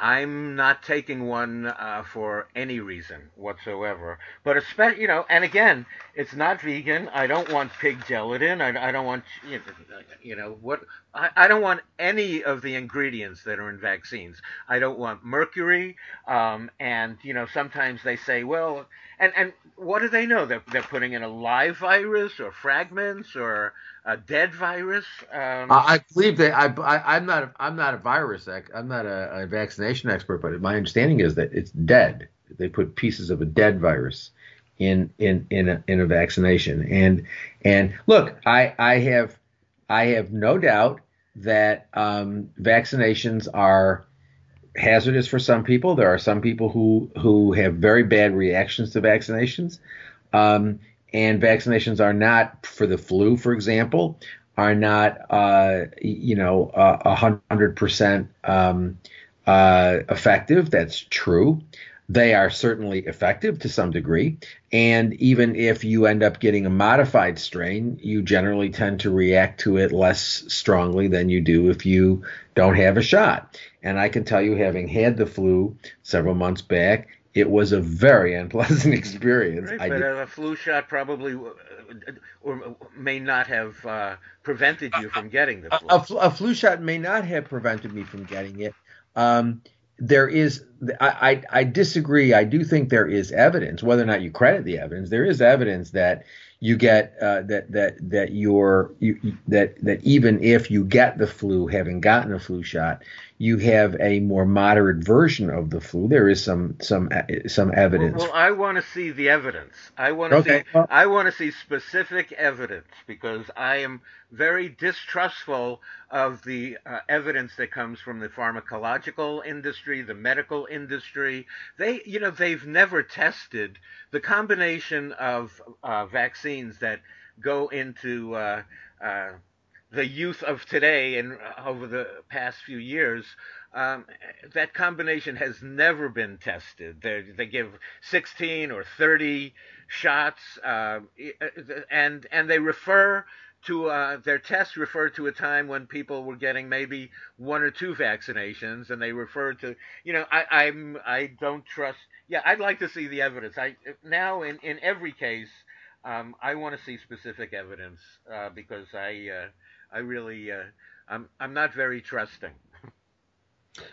I'm not taking one uh, for any reason whatsoever. But especially, you know, and again, it's not vegan. I don't want pig gelatin. I, I don't want, you know, you know what? I, I don't want any of the ingredients that are in vaccines. I don't want mercury. Um, and you know, sometimes they say, well, and and what do they know? They're they're putting in a live virus or fragments or a dead virus. Um,
I believe that I, I am not a, I'm not a virus I'm not a, a, vaccination expert, but my understanding is that it's dead. They put pieces of a dead virus in in in a, in a vaccination. And and look, I I have I have no doubt that um, vaccinations are hazardous for some people. There are some people who who have very bad reactions to vaccinations. Um, and vaccinations are not for the flu, for example, are not uh, you know a hundred percent um, uh, effective. That's true. They are certainly effective to some degree, and even if you end up getting a modified strain, you generally tend to react to it less strongly than you do if you don't have a shot. And I can tell you, having had the flu several months back, it was a very unpleasant [laughs] experience.
Right, but a flu shot probably uh, or may not have uh, prevented you from getting the flu.
A, a, a, flu shot may not have prevented me from getting it. Um, there is, I, I, I disagree. I do think there is evidence, whether or not you credit the evidence, there is evidence that you get uh, that that that you're you, that that even if you get the flu, having gotten a flu shot, you have a more moderate version of the flu. There is some some some evidence.
Well, well I want to see the evidence. I want to okay. see well, I want to see specific evidence because I am very distrustful of the uh, evidence that comes from the pharmacological industry, the medical industry. They, you know, they've never tested the combination of uh, vaccines that go into uh, uh the youth of today and over the past few years. Um, that combination has never been tested. They, they give 16 or 30 shots, uh, and and they refer to uh, their tests refer to a time when people were getting maybe one or two vaccinations, and they refer to you know I I'm I don't trust. Yeah, I'd like to see the evidence. I now in in every case, um, I want to see specific evidence uh, because I uh, I really uh, I'm I'm not very trusting.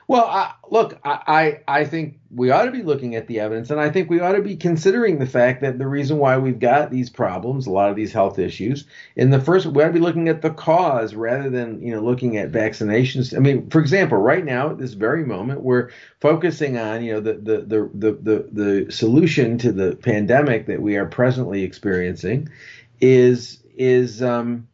Well, look, I, I think we ought to be looking at the evidence, and I think we ought to be considering the fact that the reason why we've got these problems, a lot of these health issues, in the first, we ought to be looking at the cause rather than you know looking at vaccinations. I mean, for example, right now at this very moment, we're focusing on you know the the the the the, the solution to the pandemic that we are presently experiencing is is um,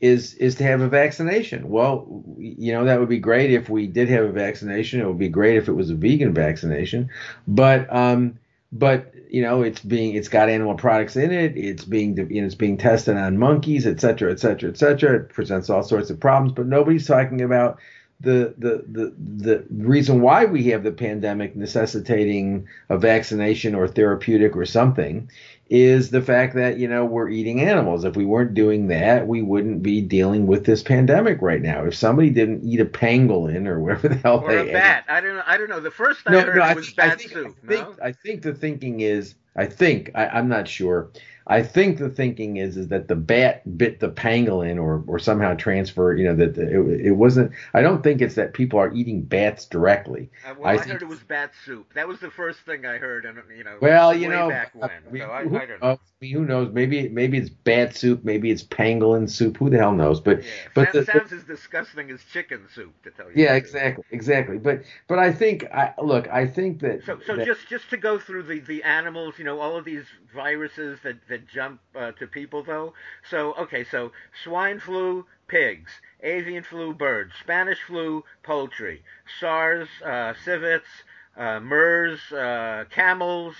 is is to have a vaccination. Well, you know that would be great if we did have a vaccination. It would be great if it was a vegan vaccination, but um, but you know it's being it's got animal products in it. It's being you know, it's being tested on monkeys, et cetera, et cetera, et cetera. It presents all sorts of problems, but nobody's talking about the, the the the reason why we have the pandemic necessitating a vaccination or therapeutic or something is the fact that you know we're eating animals. If we weren't doing that, we wouldn't be dealing with this pandemic right now. If somebody didn't eat a pangolin or whatever the hell
or
they
a bat, I don't know. I don't know. The first I
no,
heard
no, I
was
think,
bat
I think,
soup.
I think,
no?
I think the thinking is, I think, I, I'm not sure. I think the thinking is is that the bat bit the pangolin or or somehow transfer, you know, that the, it, it wasn't. I don't think it's that people are eating bats directly.
Uh, well, I,
I think-
heard it was bat soup. That was the first thing I heard, and you know,
Well, you know,
back when. So I,
who,
I don't
uh,
know.
I who knows? Maybe maybe it's bat soup, maybe it's pangolin soup. Who the hell knows? But
Yeah.
but
Sounds,
the-
sounds as disgusting as chicken soup, to tell you.
yeah, exactly, exactly. But but I think I look, I think that
So, so
that-
just just to go through the, the animals, you know, all of these viruses that, that jump uh, to people, though. So, okay, so swine flu, pigs, avian flu, birds, Spanish flu, poultry, SARS, uh, civets, uh, MERS, uh, camels,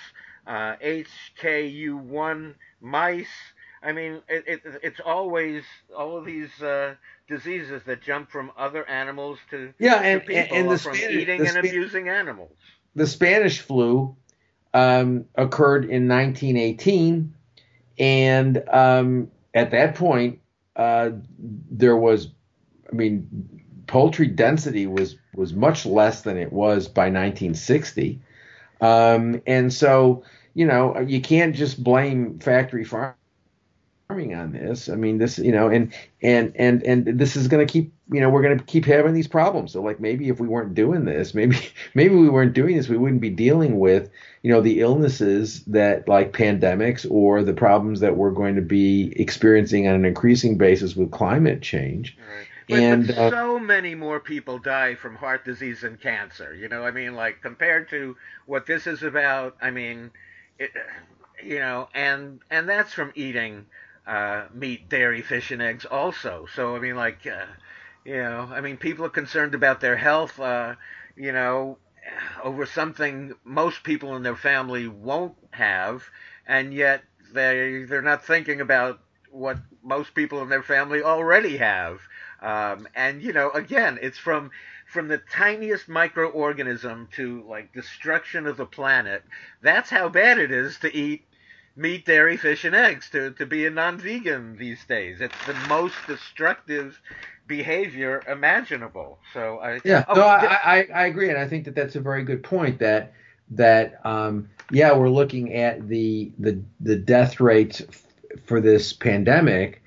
uh, HKU1, mice. I mean, it, it, it's always all of these uh, diseases that jump from other animals to,
yeah,
to
and
people
and, and the
from
Spanish,
eating and abusing animals.
the Spanish flu um, occurred in 1918, and um, at that point, uh, there was, I mean, poultry density was was much less than it was by 1960, um, and so you know you can't just blame factory farming on this. I mean, this you know, and and and and this is going to keep you know we're going to keep having these problems. So like maybe if we weren't doing this, maybe [laughs] maybe we weren't doing this, we wouldn't be dealing with you know the illnesses that like pandemics or the problems that we're going to be experiencing on an increasing basis with climate change.
Right. But,
And,
but
uh,
so many more people die from heart disease and cancer. You know, I mean, like compared to what this is about. I mean, it, you know, and and that's from eating uh, meat, dairy, fish, and eggs also. So I mean, like, uh, you know, I mean, people are concerned about their health. Uh, you know, over something most people in their family won't have, and yet they they're not thinking about what most people in their family already have. Um, and you know, again, it's from from the tiniest microorganism to like destruction of the planet. That's how bad it is to eat meat, dairy, fish, and eggs. To to be a non-vegan these days, it's the most destructive behavior imaginable. So I
Yeah,
oh,
no, I, I, I agree, and I think that that's a very good point. That that um, yeah, we're looking at the the the death rates f- for this pandemic,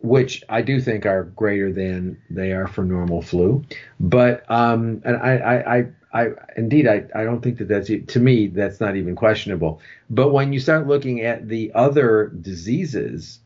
which I do think are greater than they are for normal flu. But um, and I, I, I, I indeed I, I don't think that that's to me that's not even questionable. But when you start looking at the other diseases,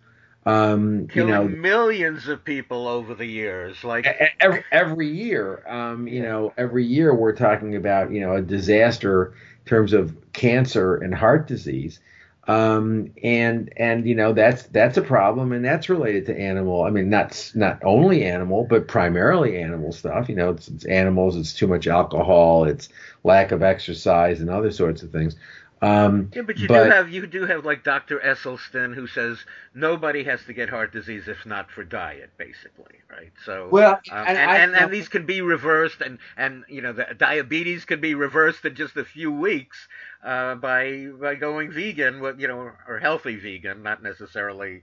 um, you know,
millions of people over the years. Like
every, every year um, you know every year we're talking about you know a disaster in terms of cancer and heart disease um, and and you know that's that's a problem and that's related to animal i mean not not only animal but primarily animal stuff you know it's, it's animals it's too much alcohol it's lack of exercise and other sorts of things um,
Yeah, but you
But-
do have you do have like Dr. Esselstyn who says nobody has to get heart disease if not for diet, basically, right? So
well
um,
and,
and,
I-
and, and these can be reversed, and and you know the diabetes can be reversed in just a few weeks uh, by by going vegan, with you know, or healthy vegan, not necessarily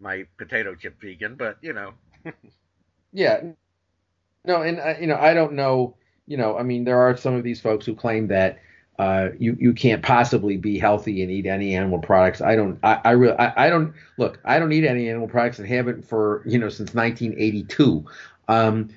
my potato chip vegan, but you know, [laughs]
Yeah. No, and uh, you know, I don't know. You know, I mean, there are some of these folks who claim that uh, you you can't possibly be healthy and eat any animal products. I don't. I, I really. I, I don't look. I don't eat any animal products and haven't for you know since 1982. Um,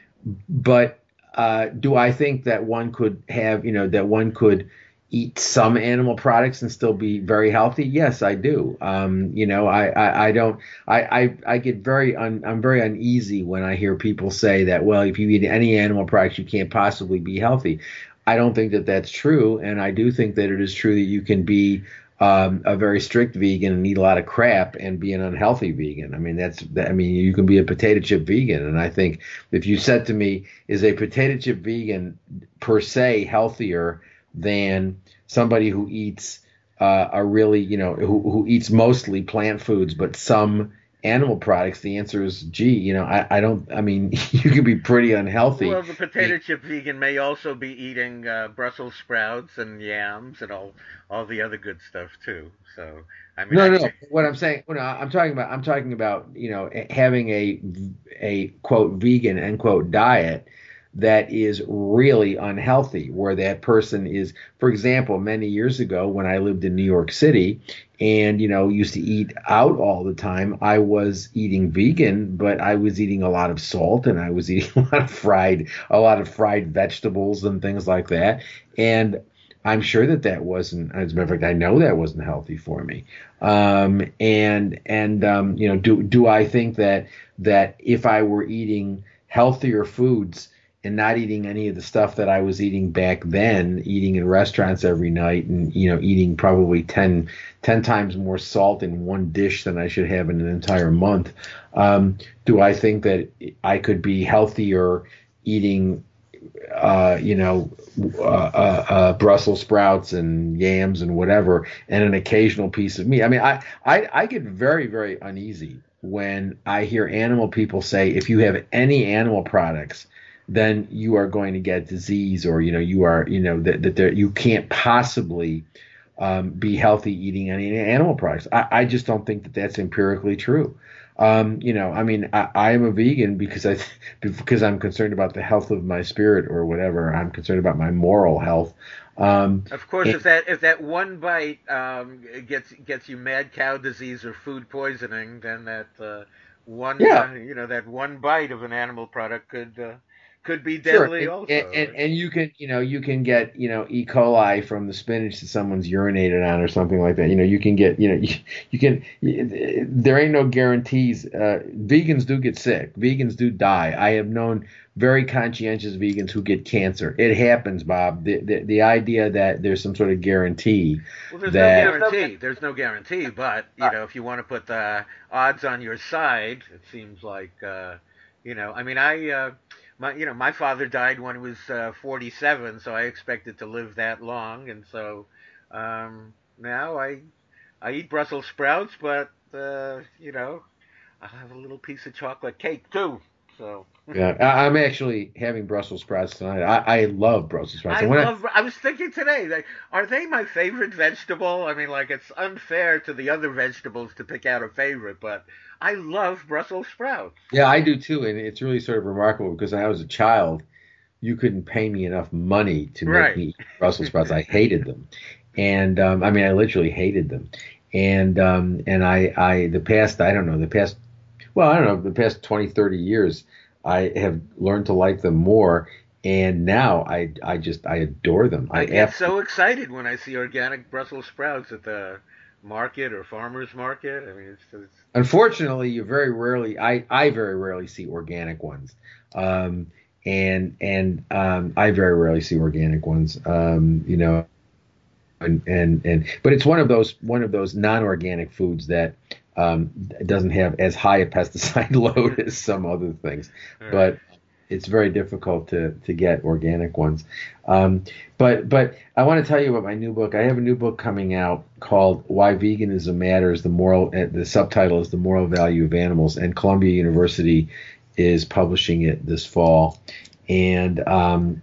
but uh, do I think that one could have, you know, that one could eat some animal products and still be very healthy? Yes, I do. Um, you know, I, I, I don't, I, I, I get very, un, I'm very uneasy when I hear people say that, well, if you eat any animal products, you can't possibly be healthy. I don't think that that's true. And I do think that it is true that you can be um, a very strict vegan and eat a lot of crap and be an unhealthy vegan. I mean, that's, I mean, you can be a potato chip vegan. And I think if you said to me, is a potato chip vegan per se healthier than somebody who eats uh, a really, you know, who, who eats mostly plant foods, but some animal products, the answer is, gee, you know, I, I don't, I mean, [laughs] you can be pretty unhealthy.
Well, the potato chip vegan may also be eating uh, Brussels sprouts and yams and all, all the other good stuff too. So, I mean,
no,
I,
no, what I'm saying, no, I'm talking about, I'm talking about, you know, having a, a quote vegan end quote diet that is really unhealthy, where that person is, for example, many years ago when I lived in New York City and, you know, used to eat out all the time, I was eating vegan, but I was eating a lot of salt and I was [laughs] eating a lot of fried, a lot of fried vegetables and things like that. And I'm sure that that wasn't, as a matter of fact, I know that wasn't healthy for me. Um, and, and, um, you know, do, do I think that, that if I were eating healthier foods, and not eating any of the stuff that I was eating back then, eating in restaurants every night and, you know, eating probably 10, 10 times more salt in one dish than I should have in an entire month. Um, do I think that I could be healthier eating, uh, you know, uh, uh, uh, Brussels sprouts and yams and whatever, and an occasional piece of meat? I mean, I, I, I get very, very uneasy when I hear animal people say, if you have any animal products, then you are going to get disease or you know you are you know that, that there, you can't possibly um, be healthy eating any animal products. I, I, just don't think that that's empirically true. Um, you know, I mean, I, I, am a vegan because I [laughs] because I'm concerned about the health of my spirit or whatever. I'm concerned about my moral health. Um,
of course, and, if that if that one bite um, gets gets you mad cow disease or food poisoning, then that uh, one yeah. you know that one bite of an animal product could uh, could be deadly
sure.
also.
And, and, and, you can, you know, you can get, you know, E. coli from the spinach that someone's urinated on or something like that. You know, you can get, you know, [laughs] you, you can. There ain't no guarantees. Uh, vegans do get sick. Vegans do die. I have known very conscientious vegans who get cancer. It happens, Bob. The the, the idea that there's some sort of guarantee.
Well, there's
that,
no guarantee. There's no guarantee, but you know, if you want to put the odds on your side, it seems like, uh, you know, I mean, I. Uh, my you know my father died when he was uh, 47, so I expected to live that long, and so um, now I I eat Brussels sprouts, but uh, you know I'll have a little piece of chocolate cake too. So
yeah, I'm actually having Brussels sprouts tonight. I, I love Brussels sprouts.
I love. I, I, was thinking today, like, are they my favorite vegetable? I mean, like, it's unfair to the other vegetables to pick out a favorite, but I love Brussels sprouts.
Yeah, I do too, and it's really sort of remarkable because when I was a child, you couldn't pay me enough money to make right. me eat Brussels sprouts. I hated them, and um, I mean, I literally hated them. And um, and I, I the past I don't know the past well I don't know the past 20 30 years I have learned to like them more and now I I just I adore them.
I, I get so excited when I see organic Brussels sprouts at the market or farmers market. I mean, it's, it's
unfortunately you very rarely I I very rarely see organic ones. Um, and and um, I very rarely see organic ones. Um, you know, and and and but it's one of those one of those non-organic foods that um, doesn't have as high a pesticide [laughs] load as some other things. Right. But it's very difficult to to get organic ones. Um, but but I want to tell you about my new book. I have a new book coming out called Why Veganism Matters. The moral uh, the subtitle is The Moral Value of Animals, and Columbia University is publishing it this fall, and um,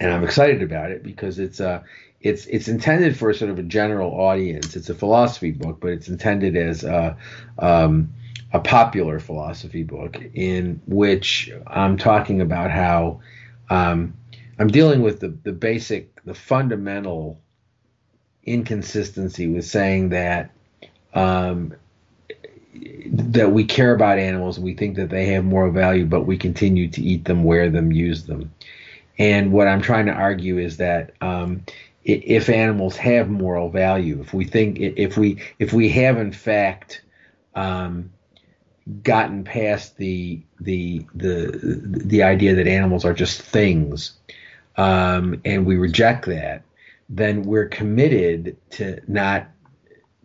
and I'm excited about it because it's a it's it's intended for sort of a general audience. It's a philosophy book, but it's intended as a um, a popular philosophy book in which I'm talking about how um, I'm dealing with the, the basic, the fundamental inconsistency with saying that um, that we care about animals, we think that they have moral value, but we continue to eat them, wear them, use them. And what I'm trying to argue is that um, if animals have moral value, if we think if we if we have in fact um, gotten past the the the the idea that animals are just things, um, and we reject that, then we're committed to not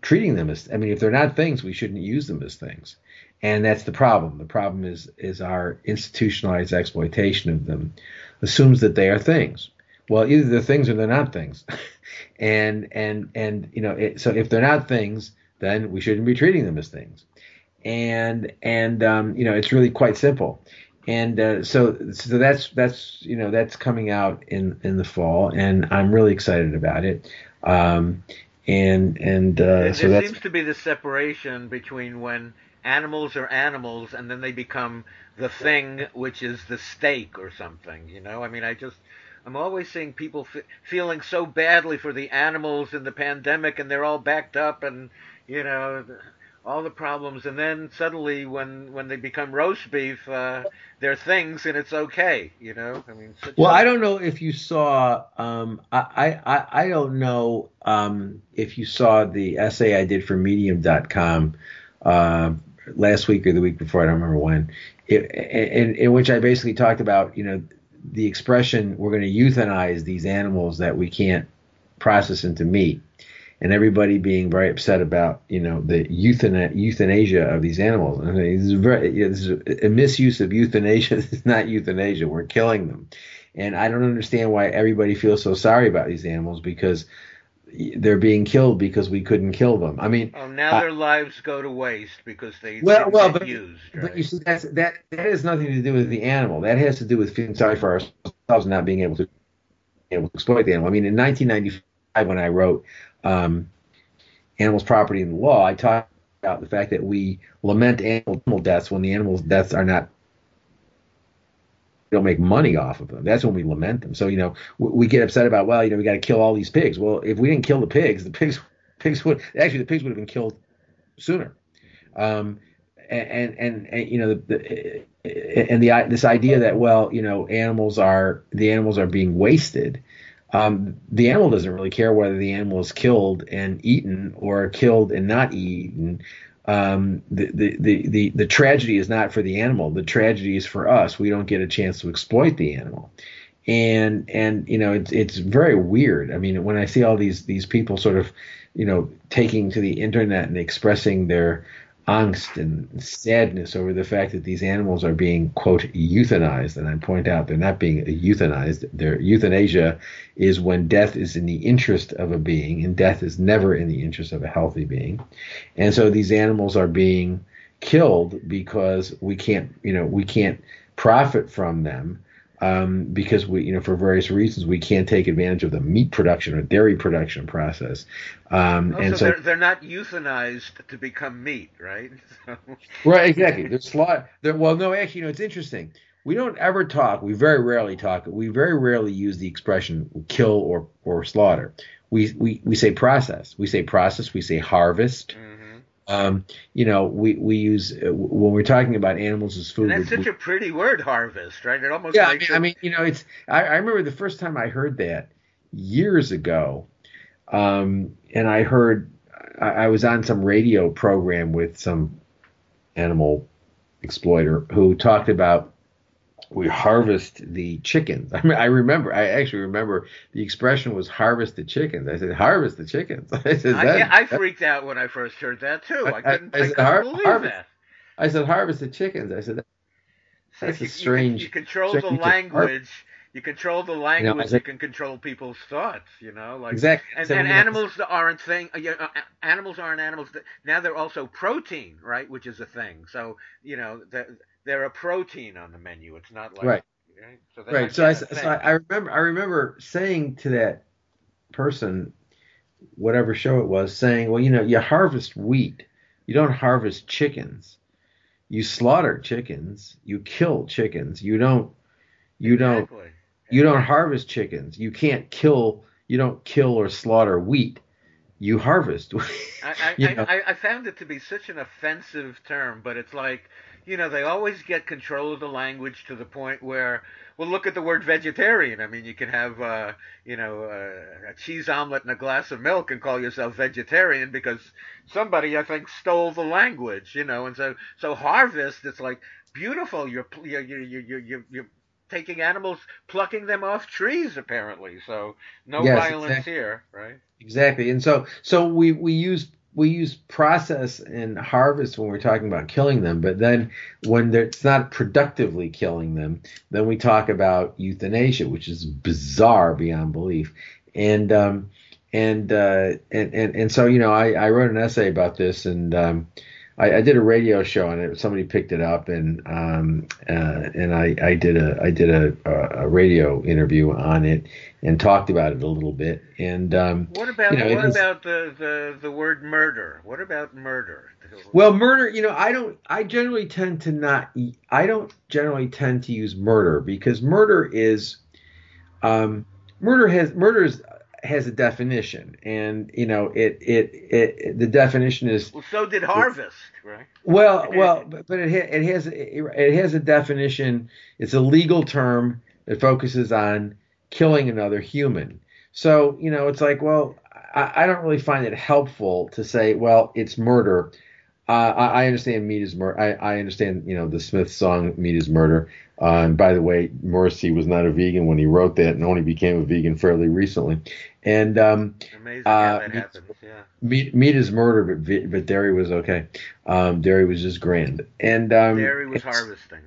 treating them as I mean, if they're not things, we shouldn't use them as things. And that's the problem. The problem is is our institutionalized exploitation of them assumes that they are things. Well, either they're things or they're not things. [laughs] and and and you know, it, so if they're not things, then we shouldn't be treating them as things. And and um, you know, it's really quite simple. And uh, so so that's that's you know that's coming out in in the fall, and I'm really excited about it. Um, and and uh, so
there seems to be the separation between when animals are animals and then they become the thing which is the steak or something you know i mean i just i'm always seeing people f- feeling so badly for the animals in the pandemic and they're all backed up and you know all the problems, and then suddenly when when they become roast beef, uh, they're things, and it's okay. You know, I mean.
Well, I don't know if you saw. Um, I, I I don't know um, if you saw the essay I did for Medium.com uh, last week or the week before. I don't remember when. It, in, in which I basically talked about, you know, the expression "we're going to euthanize these animals that we can't process into meat." And everybody being very upset about you know the euthana- euthanasia of these animals. I mean, this is very you know, this is a misuse of euthanasia. [laughs] This is not euthanasia. We're killing them, and I don't understand why everybody feels so sorry about these animals because they're being killed because we couldn't kill them. I mean,
oh, now their lives go to waste because they
well, well, but,
used.
Right? But you see, that's, that that has nothing to do with the animal. That has to do with feeling sorry for ourselves, and not being able to able to exploit the animal. I mean, in 1995, when I wrote um, animals' property and the law, I talk about the fact that we lament animal deaths when the animals' deaths are not don't make money off of them. That's when we lament them. So you know we, get upset about well you know we got to kill all these pigs. Well if we didn't kill the pigs, the pigs [laughs] pigs would actually the pigs would have been killed sooner. Um, and, and and you know the, the and the this idea that well you know animals are the animals are being wasted um, the animal doesn't really care whether the animal is killed and eaten or killed and not eaten. Um, the, the, the, the, the tragedy is not for the animal. The tragedy is for us. We don't get a chance to exploit the animal. And, and, you know, it's, it's very weird. I mean, when I see all these, these people sort of, you know, taking to the internet and expressing their, angst and sadness over the fact that these animals are being quote euthanized. And i point out they're not being euthanized. Their euthanasia is when death is in the interest of a being and death is never in the interest of a healthy being. And so these animals are being killed because we can't you know we can't profit from them um, because we, you know, for various reasons, we can't take advantage of the meat production or dairy production process. Um,
oh, and so, they're, they're not euthanized to become meat, right? [laughs]
So. Right, exactly. They're well, no, actually, you know, it's interesting. We don't ever talk. We very rarely talk. We very rarely use the expression kill or or slaughter. We we we say process. We say process. We say harvest. Mm um, you know, we we use uh, when we're talking about animals as food.
And that's
we,
such a pretty word, harvest, right? It almost
yeah. I mean, I mean, you know, it's. I, I, remember the first time I heard that years ago, um, and I heard I, I was on some radio program with some animal exploiter who talked about we harvest the chickens. [laughs] I mean, I remember, I actually remember the expression was harvest the chickens. I said, harvest the chickens. [laughs] I said,
I, yeah, I freaked out when I first heard that too. I couldn't, I, I, I couldn't
har-
believe
harvest,
that.
I said, harvest the chickens. I said, that's a strange.
You, you control the language. You control the language. You, know, you can control people's thoughts. You know, like
exactly.
And, and animals aren't thing. Uh, uh, animals aren't animals. Now they're also protein, right? Which is a thing. So you know, they're a protein on the menu. It's not like
right. Right. So, right. so I, so I remember I remember saying to that person, whatever show it was, saying, well, you know, you harvest wheat, you don't harvest chickens. You slaughter chickens, you kill chickens. You don't, you exactly. don't, you don't harvest chickens. You can't kill, you don't kill or slaughter wheat. you harvest. [laughs]
I,
you
I, I, found it to be such an offensive term, but it's like, you know, they always get control of the language to the point where, well, look at the word vegetarian. I mean, you can have, uh, you know, uh, a cheese omelet and a glass of milk and call yourself vegetarian because somebody, I think, stole the language, you know, and so, so harvest, it's like, beautiful. You're, you're, you're, you're, you're, you're taking animals, plucking them off trees, apparently. So no yes, violence exactly. here, right?
Exactly. And so so we we use we use process and harvest when we're talking about killing them, but then when it's not productively killing them, then we talk about euthanasia, which is bizarre beyond belief. And um, and, uh, and and and so you know, I, I wrote an essay about this, and um, I, I, did a radio show on it. Somebody picked it up, and um, uh, and I, I did a I did a, a radio interview on it and talked about it a little bit. And um,
what about you know, what is, about the, the the word murder? What about murder?
Well, murder. You know, I don't. I generally tend to not. I don't generally tend to use murder because murder is. Um, murder has murder is has a definition, and you know it it, it the definition is.
Well, so did harvest, right?
Well, well, but, but it it has it has a definition. It's a legal term that focuses on killing another human. So you know, it's like, well, I, I don't really find it helpful to say, well, it's murder. Uh, I, I, understand meat is murder. I, I, understand, you know, the Smith song "Meat is Murder." Uh, and by the way, Morrissey was not a vegan when he wrote that, and only became a vegan fairly recently. And um,
amazing uh, that meat, happens. Yeah.
Meat, meat is murder, but but dairy was okay. Um, dairy was just grand. And um,
dairy was harvesting.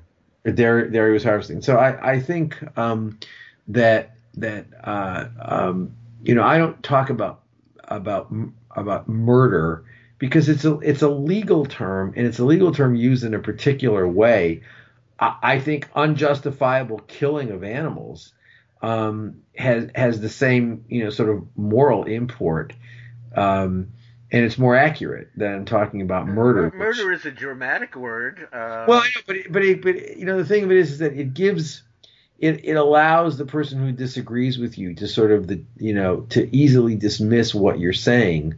Dairy dairy was harvesting. So I I think um, that that uh, um, you know I don't talk about about about murder because it's a it's a legal term and it's a legal term used in a particular way. I, I think unjustifiable killing of animals um, has has the same you know sort of moral import, um, and it's more accurate than talking about murder.
Murder which, is a dramatic word.
Uh, well, but but but you know the thing of it is, is that it gives. It, it allows the person who disagrees with you to sort of the you know to easily dismiss what you're saying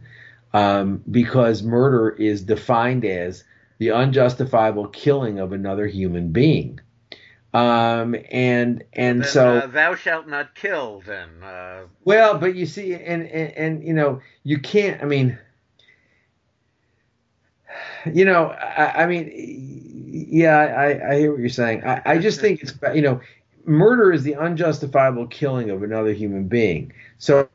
um, because murder is defined as the unjustifiable killing of another human being. Um, and and
then,
so
uh, thou shalt not kill. Then uh,
well, but you see, and, and and you know, you can't. I mean, you know, I, I mean, yeah, I, I hear what you're saying. I, I just [laughs] think it's you know, murder is the unjustifiable killing of another human being. So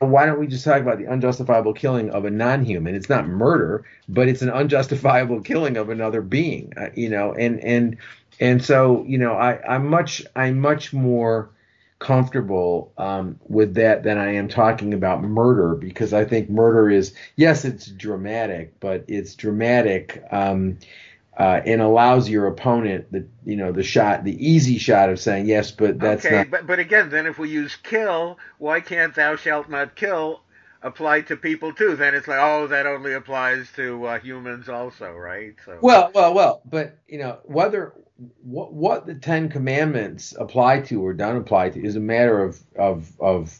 why don't we just talk about the unjustifiable killing of a non-human? It's not murder, but it's an unjustifiable killing of another being. Uh, you know, and and and so you know, I I'm much I'm much more comfortable um, with that than I am talking about murder because I think murder is yes, it's dramatic, but it's dramatic. Um, uh, and allows your opponent the you know the shot the easy shot of saying yes but that's
okay,
not
but but again then if we use kill why can't thou shalt not kill apply to people too? Then it's like oh that only applies to uh, humans also right?
So well well well but you know whether what what the 10 commandments apply to or don't apply to is a matter of of of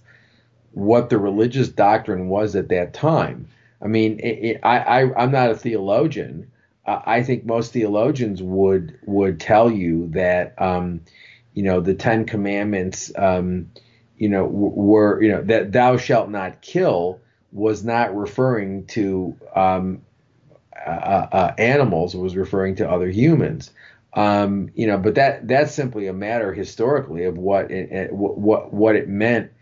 what the religious doctrine was at that time. I mean it, it, I, I i'm not a theologian I think most theologians would would tell you that um, you know the Ten Commandments, um, you know, were you know that thou shalt not kill was not referring to um, uh, uh, animals; it was referring to other humans. Um, you know, but that that's simply a matter historically of what it, what what it meant.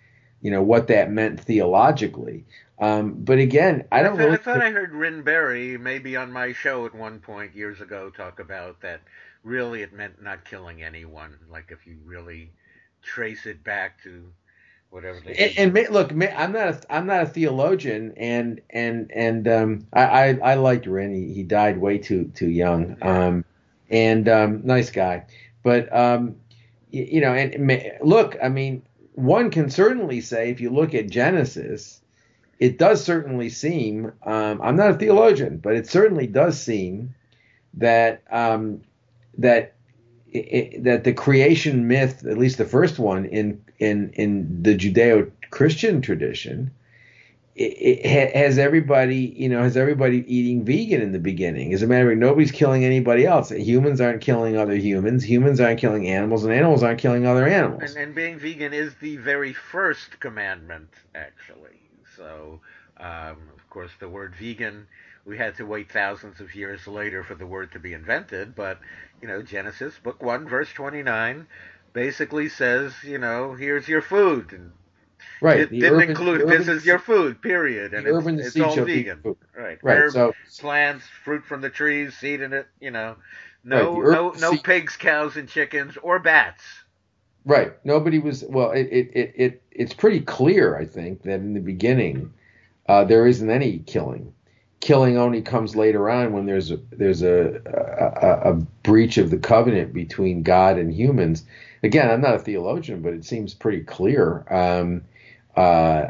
You know what that meant theologically. Um, but again, I don't.
I,
really
I thought I heard Rynn Berry, maybe on my show at one point years ago, talk about that. Really, it meant not killing anyone. Like if you really trace it back to whatever they.
And, and look, I'm not a, I'm not a theologian, and and and um, I, I I liked Rynn. He, he died way too too young. Um, and um, nice guy, but um, you, you know, and look, I mean, one can certainly say if you look at Genesis it does certainly seem, um, I'm not a theologian, but it certainly does seem that um, that it, that the creation myth, at least the first one in in in the Judeo-Christian tradition, it, it, has everybody, you know, has everybody eating vegan in the beginning? As a matter of nobody's killing anybody else. Humans aren't killing other humans. Humans aren't killing animals, and animals aren't killing other animals.
And, and being vegan is the very first commandment, actually. So, um, of course, the word vegan, we had to wait thousands of years later for the word to be invented. But, you know, Genesis, book one, verse twenty-nine, basically says, you know, here's your food, and
Right.
It didn't urban, include this is your food, period. And it's, it's all vegan. Right.
Right.
Herbs,
so
plants, fruit from the trees, seed in it, you know. No right, no no pigs, cows and chickens or bats.
Right. Nobody was well it it, it, it it's pretty clear, I think, that in the beginning uh, there isn't any killing. Killing only comes later on when there's a there's a, a, a breach of the covenant between God and humans. Again, I'm not a theologian, but it seems pretty clear. Um, uh,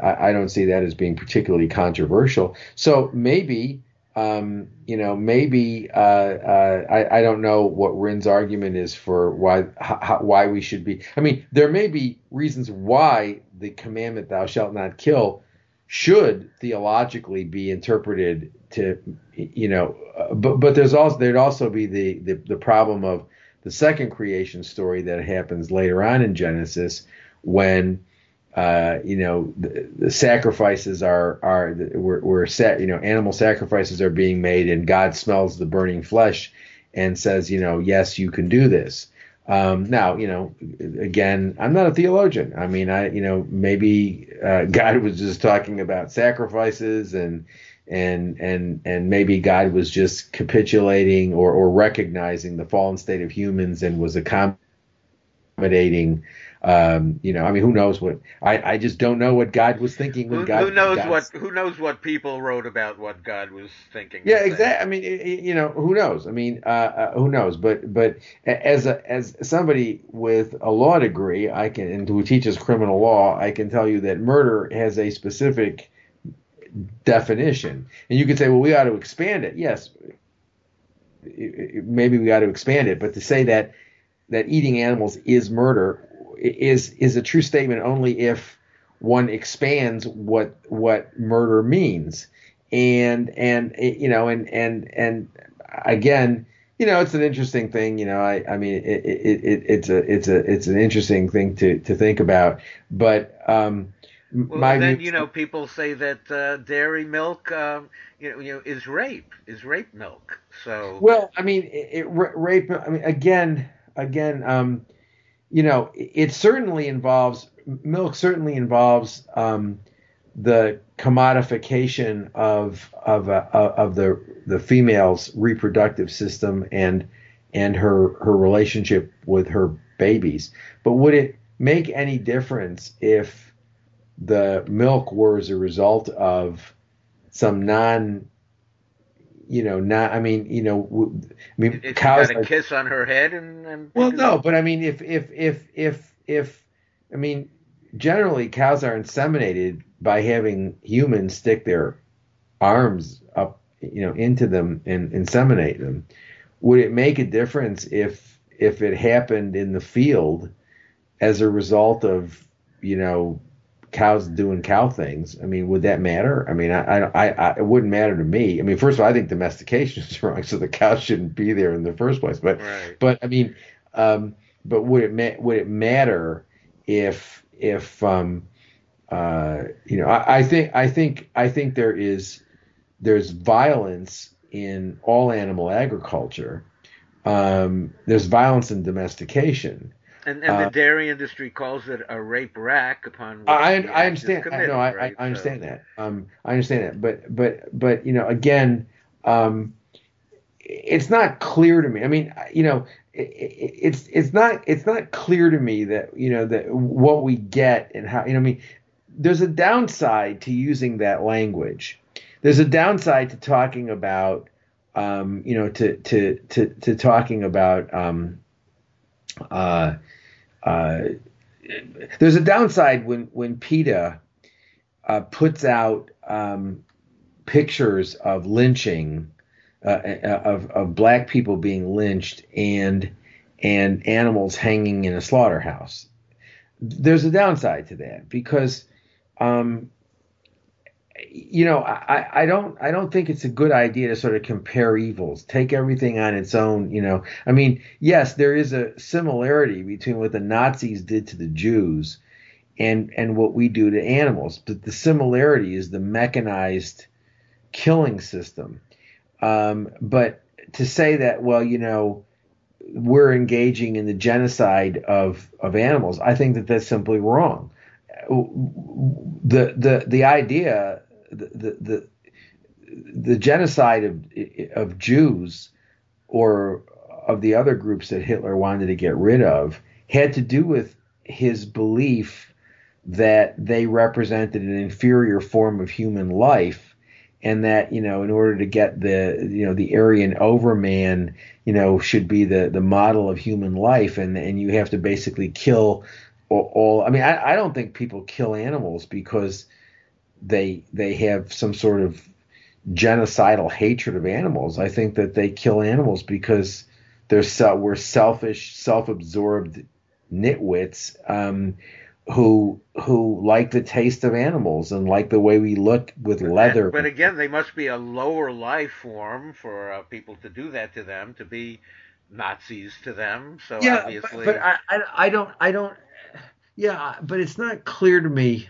I, I, don't see that as being particularly controversial. So maybe, um, you know, maybe uh, uh, I, I, don't know what Rynn's argument is for why how, why we should be. I mean, there may be reasons why the commandment "Thou shalt not kill" should theologically be interpreted to, you know, uh, but but there's also there'd also be the, the the problem of the second creation story that happens later on in Genesis when uh, you know, the, the, sacrifices are are we're, we're set. You know, animal sacrifices are being made, and God smells the burning flesh and says, you know, yes, you can do this. Um, now, you know, again, I'm not a theologian. I mean, I, you know, maybe uh, [laughs] God was just talking about sacrifices and and and and maybe God was just capitulating or or recognizing the fallen state of humans and was accommodating um, you know, I mean, who knows what? I, I just don't know what God was thinking when
who,
God.
Who knows what? Who knows what people wrote about what God was thinking?
Yeah, exactly. I mean, you know, who knows? I mean, uh, uh, who knows? But but as a as somebody with a law degree, I can and who teaches criminal law, I can tell you that murder has a specific definition, and you could say, well, we ought to expand it. Yes, maybe we ought to expand it, but to say that that eating animals is murder is is a true statement only if one expands what what murder means. And and you know and and and again you know it's an interesting thing you know i i mean it, it, it it's a it's a it's an interesting thing to to think about. But um
well, my then you know people say that uh, dairy milk um, you know, you know is rape is rape milk. So
well i mean it, it rape i mean again again um you know, it certainly involves milk. Certainly involves um, the commodification of of uh, of the the female's reproductive system and and her her relationship with her babies. But would it make any difference if the milk were as a result of some non you know, not. I mean, you know, I
mean, if cows got a kiss on her head and, and
well, no, but I mean, if if if if if I mean, generally cows are inseminated by having humans stick their arms up, you know, into them and inseminate them. Would it make a difference if if it happened in the field as a result of you know cows doing cow things. I mean, would that matter? I mean, I, I, I, it wouldn't matter to me. I mean, first of all, I think domestication is [laughs] wrong, so the cows shouldn't be there in the first place. But, right. but I mean, um, but would it ma- would it matter if if um, uh, you know? I, I think I think I think there is there's violence in all animal agriculture. Um, there's violence in domestication.
And, and the uh, dairy industry calls it a rape rack upon which
I, I understand. I. Right? I, I, understand so. that. Um, I understand that. But but but you know, again, um, it's not clear to me. I mean, you know, it, it, it's it's not it's not clear to me that you know that what we get and how you know. I mean, there's a downside to using that language. There's a downside to talking about, um, you know, to to to to talking about. Um, uh, uh, there's a downside when when PETA uh, puts out um, pictures of lynching uh, uh, of of black people being lynched and and animals hanging in a slaughterhouse. There's a downside to that because um, you know, I, I don't I don't think it's a good idea to sort of compare evils. Take everything on its own. You know, I mean, yes, there is a similarity between what the Nazis did to the Jews and and what we do to animals, but the similarity is the mechanized killing system. Um, but to say that, well, you know, we're engaging in the genocide of of animals, I think that that's simply wrong the the the idea the the the genocide of of Jews or of the other groups that Hitler wanted to get rid of had to do with his belief that they represented an inferior form of human life and that you know in order to get the you know the Aryan overman you know should be the the model of human life and and you have to basically kill all, all I mean I, I don't think people kill animals because they they have some sort of genocidal hatred of animals. I think that they kill animals because they're so, we're selfish, self-absorbed nitwits um, who who like the taste of animals and like the way we look with leather.
But again, they must be a lower life form for uh, people to do that to them, to be Nazis to them. So
yeah,
obviously,
but, but I, I I don't I don't yeah, but it's not clear to me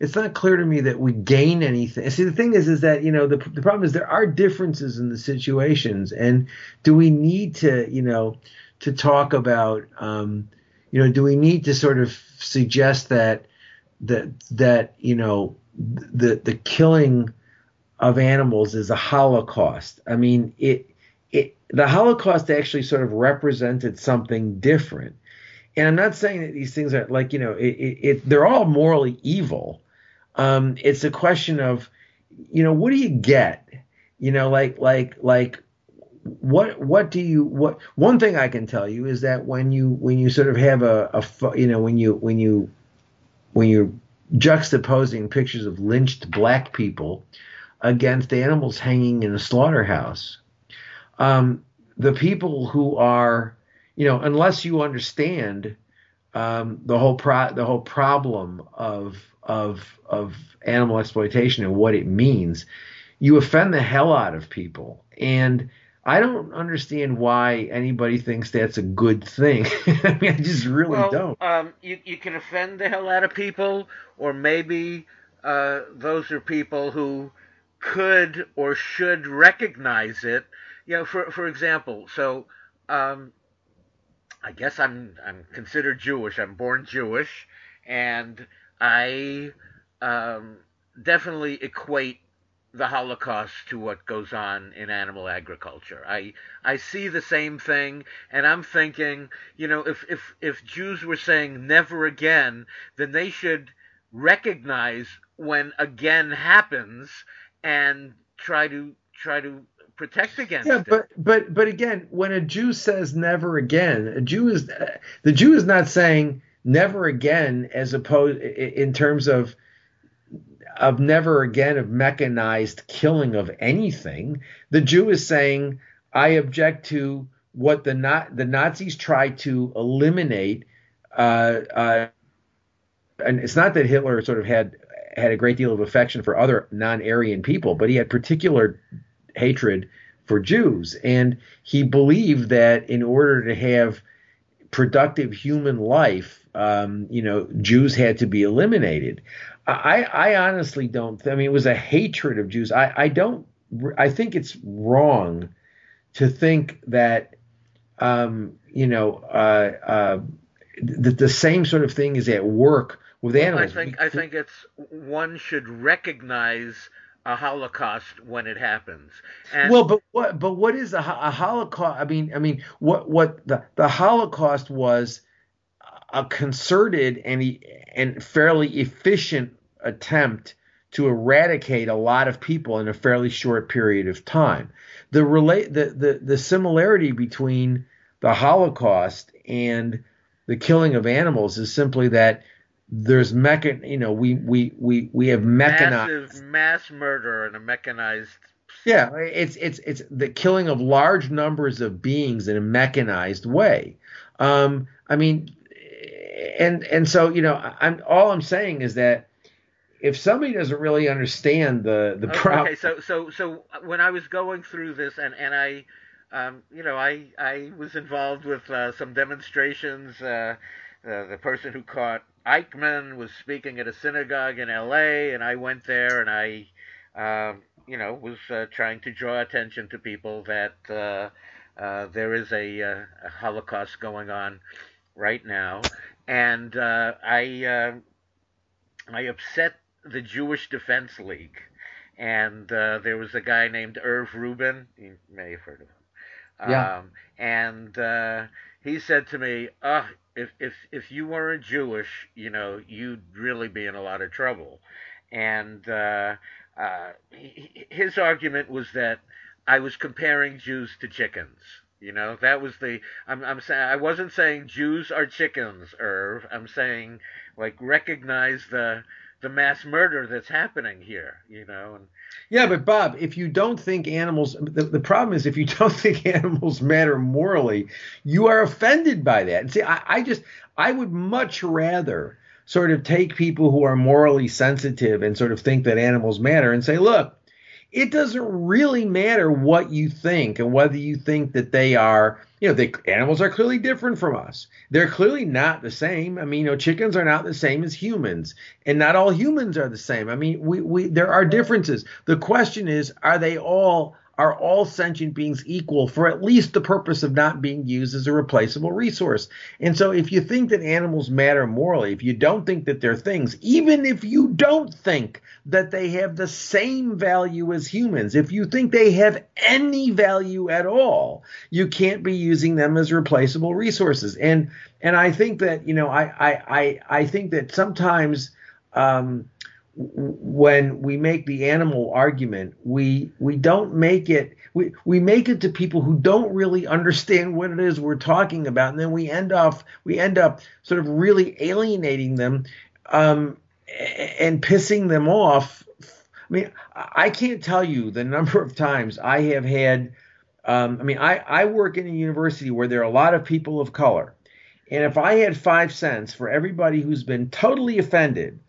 it's not clear to me that we gain anything. See, the thing is, is that you know the the problem is there are differences in the situations, and do we need to you know to talk about um, you know do we need to sort of suggest that that that you know the the killing of animals is a holocaust? I mean, it it the Holocaust actually sort of represented something different. And I'm not saying that these things are like you know it, it, it they're all morally evil, um, it's a question of, you know, what do you get? You know, like like like what what do you what one thing I can tell you is that when you when you sort of have a, a you know when you when you when you're juxtaposing pictures of lynched black people against animals hanging in a slaughterhouse, um, the people who are you know unless you understand um, the whole pro- the whole problem of of of animal exploitation and what it means, you offend the hell out of people. And I don't understand why anybody thinks that's a good thing. [laughs] I mean, I just really
well,
don't.
Um, you you can offend the hell out of people, or maybe uh, those are people who could or should recognize it. You know, for for example, so um, I guess I'm I'm considered Jewish. I'm born Jewish, and I um, definitely equate the Holocaust to what goes on in animal agriculture. I I see the same thing, and I'm thinking, you know, if if if Jews were saying never again, then they should recognize when again happens and try to try to protect against
yeah,
it.
but but but again, when a Jew says never again, a Jew is the Jew is not saying never again as opposed in terms of of never again of mechanized killing of anything. The Jew is saying, I object to what the not the Nazis tried to eliminate. Uh, uh, and it's not that Hitler sort of had had a great deal of affection for other non-Aryan people, but he had particular hatred for Jews, and he believed that in order to have productive human life, um, you know, Jews had to be eliminated. I, I honestly don't. I mean, it was a hatred of Jews. I, I don't. I think it's wrong to think that, um, you know, uh, uh, that the same sort of thing is at work with animals.
I think I think it's one should recognize a Holocaust when it happens.
And well, but what but what is a, a Holocaust? I mean, I mean, what what the the Holocaust was a concerted and and fairly efficient attempt to eradicate a lot of people in a fairly short period of time. The relate the, the, the similarity between the Holocaust and the killing of animals is simply that there's mechan you know we we we we have mechanized
Massive mass murder and a mechanized
yeah it's it's it's the killing of large numbers of beings in a mechanized way um i mean and and so you know i'm all i'm saying is that if somebody doesn't really understand the the
okay,
problem.
Okay, so so so when I was going through this, and and I, um, you know, I I was involved with uh, some demonstrations. Uh, uh, the person who caught Eichmann was speaking at a synagogue in L.A., and I went there, and I, uh, you know, was uh, trying to draw attention to people that uh, uh, there is a, a, Holocaust going on right now, and I I upset the Jewish Defense League, and uh, there was a guy named Irv Rubin. You may have heard of him.
Yeah.
Um, and uh, he said to me, "Ah, oh, if if if you weren't Jewish, you know, you'd really be in a lot of trouble." And uh, uh, his argument was that I was comparing Jews to chickens. You know, that was the I'm I'm saying I wasn't saying Jews are chickens, Irv. I'm saying like recognize the the mass murder that's happening here, you know. And,
yeah, but Bob, if you don't think animals, the, the problem is if you [laughs] don't think animals matter morally, you are offended by that. And see, I, I just, I would much rather sort of take people who are morally sensitive and sort of think that animals matter and say, look, it doesn't really matter what you think and whether you think that they are you know, the animals are clearly different from us. They're clearly not the same. I mean, you know, chickens are not the same as humans, and not all humans are the same. I mean, we, we there are differences. The question is, are they all are all sentient beings equal for at least the purpose of not being used as a replaceable resource? And so, if you think that animals matter morally, if you don't think that they're things, even if you don't think that they have the same value as humans, if you think they have any value at all, you can't be using them as replaceable resources. And and I think that you know, I I I, I think that sometimes. Um, when we make the animal argument, we we don't make it we, we make it to people who don't really understand what it is we're talking about, and then we end off we end up sort of really alienating them um, and pissing them off. I mean, I can't tell you the number of times I have had. Um, I mean, I, I work in a university where there are a lot of people of color. And if I had five cents for everybody who's been totally offended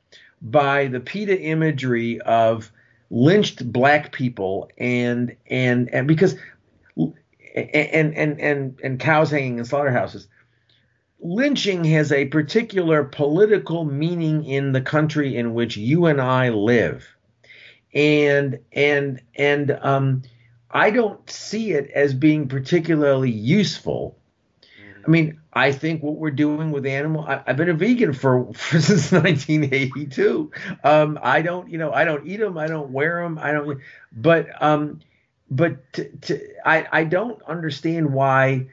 by the PETA imagery of lynched black people and and and because and and and and cows hanging in slaughterhouses. Lynching has a particular political meaning in the country in which you and I live. And and and um I don't see it as being particularly useful. I mean, I think what we're doing with animal. I, have been a vegan for, [laughs] for since 1982. Um, I don't, you know, I don't eat them. I don't wear them. I don't. But um, but to, to, I I don't understand why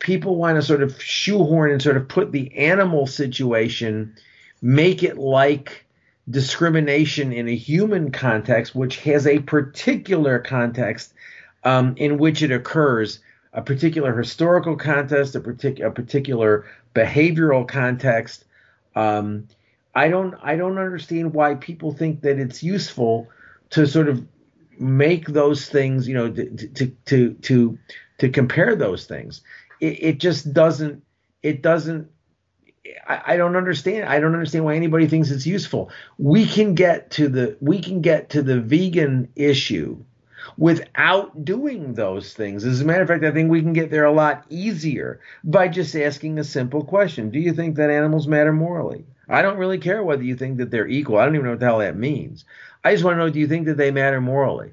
people want to sort of shoehorn and sort of put the animal situation, make it like discrimination in a human context, which has a particular context um, in which it occurs a particular historical context, a, partic- a particular behavioral context. Um, I don't I don't understand why people think that it's useful to sort of make those things, you know, to to to to, to compare those things. It, it just doesn't it doesn't I, I don't understand. I don't understand why anybody thinks it's useful. We can get to the we can get to the vegan issue without doing those things. As a matter of fact, I think we can get there a lot easier by just asking a simple question Do you think that animals matter morally? I don't really care whether you think that they're equal. I don't even know what the hell that means. I just want to know do you think that they matter morally?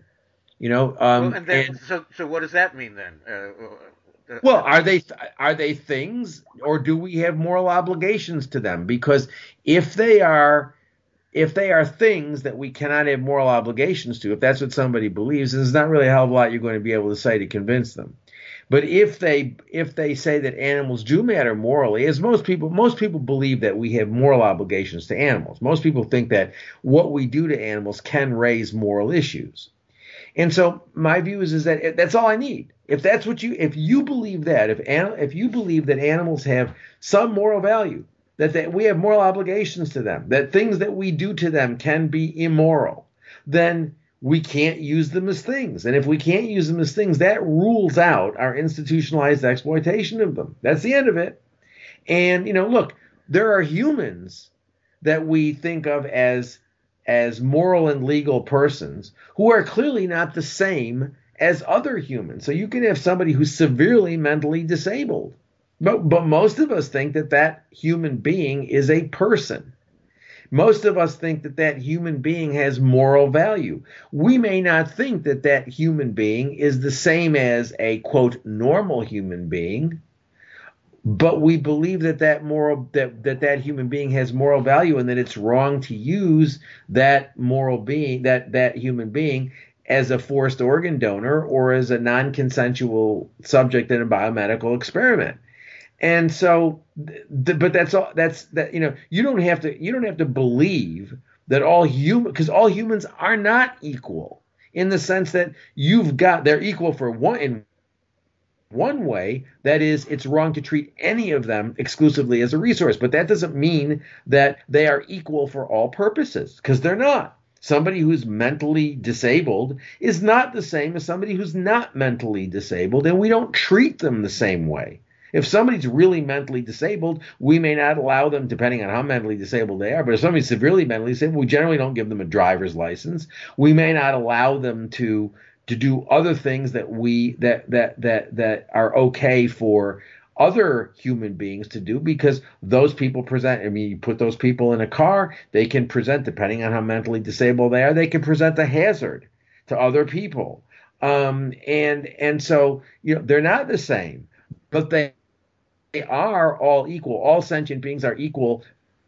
You know, um,
well, and, then, and so so what does that mean then? Uh,
uh, well, are they are they things, or do we have moral obligations to them? Because if they are if they are things that we cannot have moral obligations to, if that's what somebody believes, there's not really a hell of a lot you're going to be able to say to convince them. But if they if they say that animals do matter morally, as most people most people believe that we have moral obligations to animals. Most people think that what we do to animals can raise moral issues. And so my view is, is that that's all I need. If that's what you if you believe that if if you believe that animals have some moral value, that they, we have moral obligations to them, that things that we do to them can be immoral, then we can't use them as things. And if we can't use them as things, that rules out our institutionalized exploitation of them. That's the end of it. And, you know, look, there are humans that we think of as as moral and legal persons who are clearly not the same as other humans. So you can have somebody who's severely mentally disabled. But, but most of us think that that human being is a person. Most of us think that that human being has moral value. We may not think that that human being is the same as a quote normal human being, but we believe that that moral that, that that human being has moral value and that it's wrong to use that moral being that that human being as a forced organ donor or as a non-consensual subject in a biomedical experiment and so th- but that's all that's that you know you don't have to you don't have to believe that all human because all humans are not equal in the sense that you've got they're equal for one in one way that is it's wrong to treat any of them exclusively as a resource. But that doesn't mean that they are equal for all purposes because they're not. Somebody who's mentally disabled is not the same as somebody who's not mentally disabled and we don't treat them the same way if somebody's really mentally disabled, we may not allow them, depending on how mentally disabled they are. But if somebody's severely mentally disabled, we generally don't give them a driver's license. We may not allow them to to do other things that we that that that that are okay for other human beings to do because those people present i mean you put those people in a car they can present depending on how mentally disabled they are they can present a hazard to other people um, and and so you know they're not the same but they they are all equal. All sentient beings are equal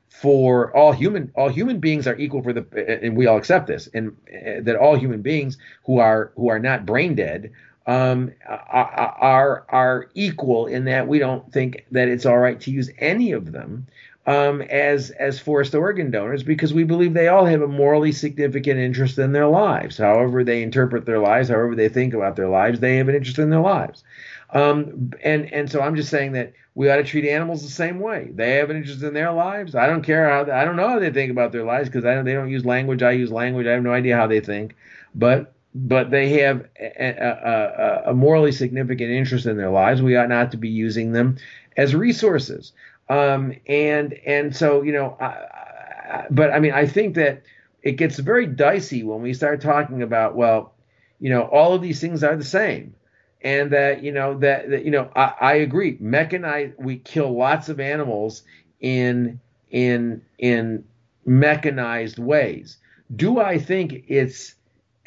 for all human all human beings are equal for the and we all accept this and uh, that all human beings who are who are not brain dead um, are are equal in that we don't think that it's all right to use any of them um, as as forced organ donors because we believe they all have a morally significant interest in their lives. However they interpret their lives, however they think about their lives, they have an interest in their lives. Um, and and so I'm just saying that we ought to treat animals the same way. They have an interest in their lives. I don't care how I don't know how they think about their lives because I don't, they don't use language. I use language. I have no idea how they think, but but they have a, a, a morally significant interest in their lives. We ought not to be using them as resources. Um, and and so you know, I, I, but I mean, I think that it gets very dicey when we start talking about well, you know, all of these things are the same and that you know that, that you know I, I agree. Mechanized we kill lots of animals in in in mechanized ways. Do i think it's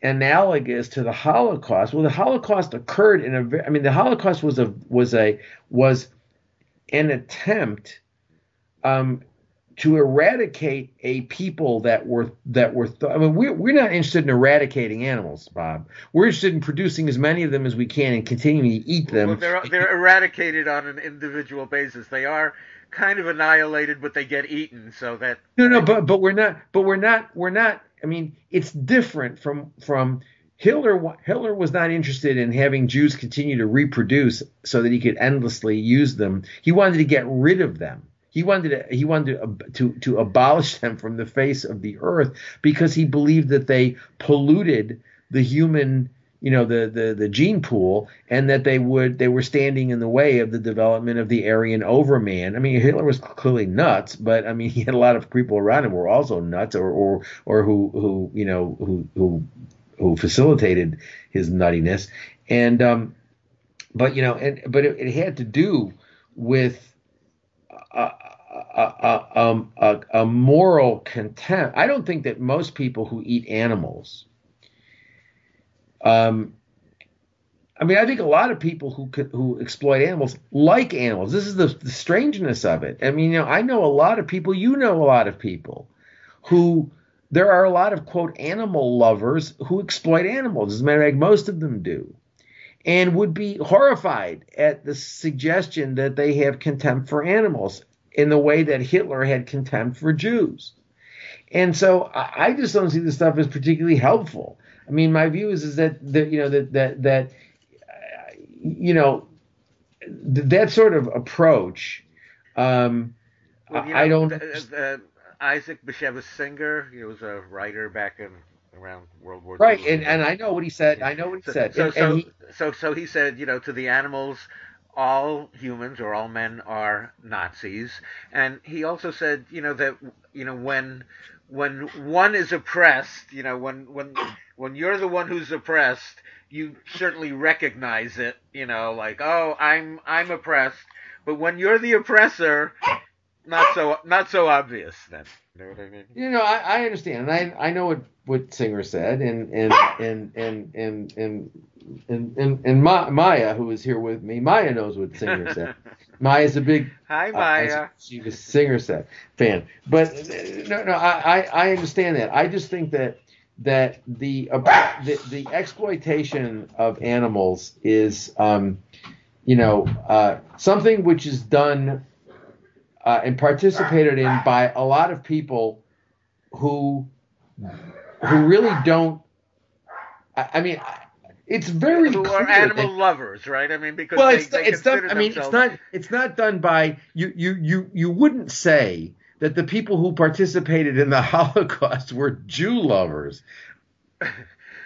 analogous to the holocaust? Well the holocaust occurred in a i mean the holocaust was a was a was an attempt um, to eradicate a people that were that were th- I mean we're, we're not interested in eradicating animals Bob. We're interested in producing as many of them as we can and continuing to eat them.
Well, they're they're eradicated on an individual basis. They are kind of annihilated but they get eaten so that
no no but but we're not but we're not we're not I mean it's different from from Hitler Hitler was not interested in having Jews continue to reproduce so that he could endlessly use them. He wanted to get rid of them he wanted to, he wanted to, to, to abolish them from the face of the earth because he believed that they polluted the human you know the, the the gene pool and that they would they were standing in the way of the development of the Aryan overman. I mean Hitler was clearly nuts, but I mean he had a lot of people around him who were also nuts or or or who who you know who who who facilitated his nuttiness. And um but you know and but it, it had to do with a, a, um, a, a, moral contempt. I don't think that most people who eat animals, um, I mean, I think a lot of people who who exploit animals like animals. This is the, the strangeness of it. I mean, you know, I know a lot of people. You know, a lot of people who there are a lot of quote animal lovers who exploit animals. As a matter of fact, most of them do and would be horrified at the suggestion that they have contempt for animals in the way that Hitler had contempt for Jews. And so I just don't see this stuff as particularly helpful. I mean, my view is is that that you know that that that uh, you know th- that sort of approach. Um, well, you know, I don't.
Uh, uh, Isaac Bashevis Singer, he was a writer back in around World War
II. Right, and, and I know what he said. I know what he so, said.
So,
and,
so,
and he,
so, so he said, you know, to the animals, all humans or all men are Nazis. And he also said, you know, that, you know, when when one is oppressed, you know, when when when you're the one who's oppressed, you certainly recognize it, you know, like oh, I'm I'm oppressed. But when you're the oppressor, not so not so obvious then. You know what I mean?
You know, I, I understand, and I I know what what Singer said, and and ah! and and and and and, and, and Ma- Maya, who is here with me, Maya knows what Singer said. [laughs] Maya's a big
hi uh, Maya. Uh,
she was Singer said fan, but uh, no no I, I understand that. I just think that that the uh, the, the exploitation of animals is um you know uh, something which is done uh, and participated in by a lot of people who who really don't. I, I mean, it's very
who are animal that, lovers, right? I mean, because
well,
they,
it's
they
it's done. I mean, it's not it's not done by you you you you wouldn't say that the people who participated in the [laughs] Holocaust were Jew lovers.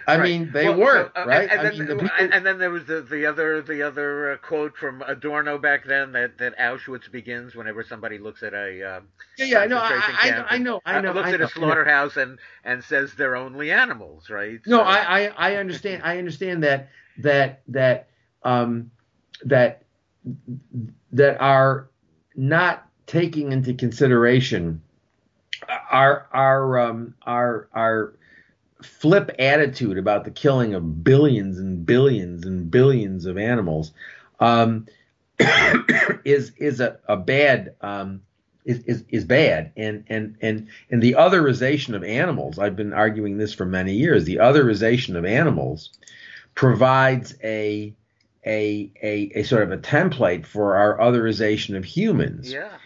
I
Right.
mean, they
Well,
weren't,
uh,
right?
And,
I
then,
mean, the people,
and, and then there was the, the other the other uh, quote from Adorno back then that, that Auschwitz begins whenever somebody looks at a um,
yeah, yeah, I know, I, I, I know, I
uh,
know,
looks
I
at a slaughterhouse and and says they're only animals, right?
No,
So-
I, I, I understand. I understand that that that um, that that are not taking into consideration our our um, our our flip attitude about the killing of billions and billions and billions of animals um, [coughs] is is a, a bad um, is, is is bad and and and and the otherization of animals I've been arguing this for many years the otherization of animals provides a a a, a sort of a template for our otherization of humans
yeah, yeah.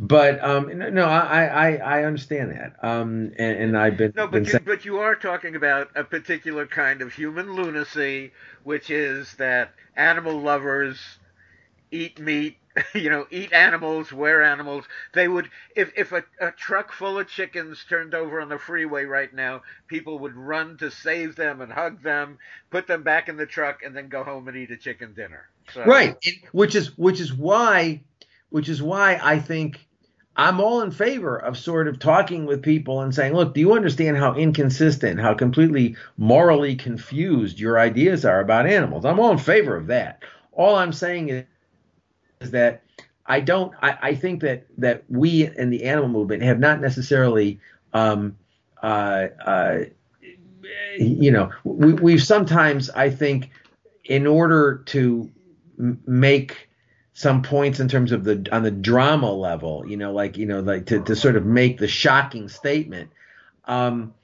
But um no, I, I I understand that um and, and I've been
No,
been
but you,
saying,
but you are talking about a particular kind of human lunacy, which is that animal lovers eat meat, [laughs] you know, eat animals, wear animals. They would, if if a, a truck full of chickens turned over on the freeway right now, people would run to save them and hug them, put them back in the truck, and then go home and eat a chicken dinner. So,
right which is which is why which is why I think I'm all in favor of sort of talking with people and saying, look, do you understand how inconsistent, how completely morally confused your ideas are about animals? I'm all in favor of that. All I'm saying is, is that I don't. I, I think that that we in the animal movement have not necessarily, um, uh, uh, you know, we, we've sometimes I think, in order to m- make some points in terms of the on the drama level, you know, like you know, like to, to sort of make the shocking statement. Um,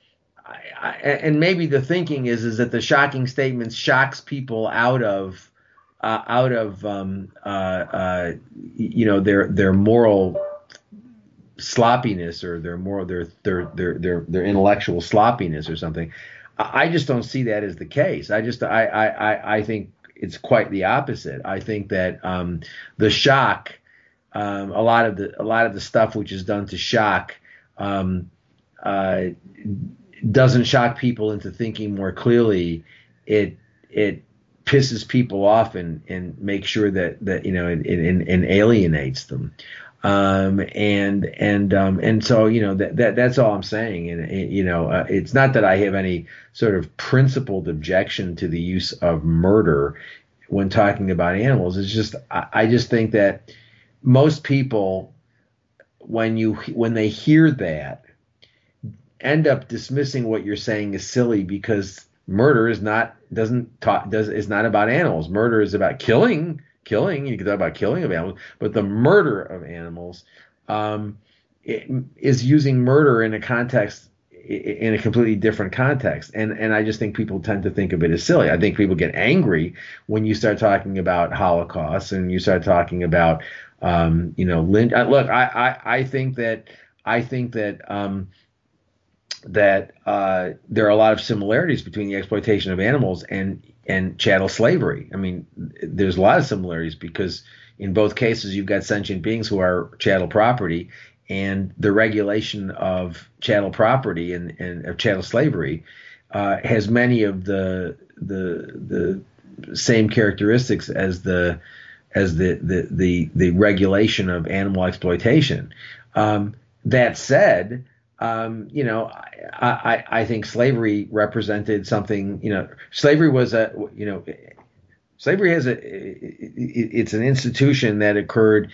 I, I, and maybe the thinking is is that the shocking statement shocks people out of uh, out of um, uh, uh, you know their their moral sloppiness or their moral their their their their, their intellectual sloppiness or something. I just don't see that as the case. I just I I, I think it's quite the opposite. I think that um, the shock, um, a lot of the a lot of the stuff which is done to shock, um, uh, doesn't shock people into thinking more clearly. It it pisses people off and and makes sure that that you know and, and, and alienates them. Um, and and um, and so you know that, that that's all I'm saying. And, you know, uh, it's not that I have any sort of principled objection to the use of murder when talking about animals. It's just I, I just think that most people, when you when they hear that, end up dismissing what you're saying as silly because murder is not doesn't talk does is not about animals. Murder is about killing killing. You can talk about killing of animals, but the murder of animals um, is using murder in a context in a completely different context. And and I just think people tend to think of it as silly. I think people get angry when you start talking about Holocaust and you start talking about um, you know Lynch. uh, Look, I, I I think that I think that um, that uh, there are a lot of similarities between the exploitation of animals and and chattel slavery. I mean, there's a lot of similarities because in both cases you've got sentient beings who are chattel property, and the regulation of chattel property and, and of chattel slavery uh, has many of the the the same characteristics as the as the the the, the regulation of animal exploitation. Um, that said, um, you know, I, I, I think slavery represented something. You know, slavery was a you know, slavery has a it's an institution that occurred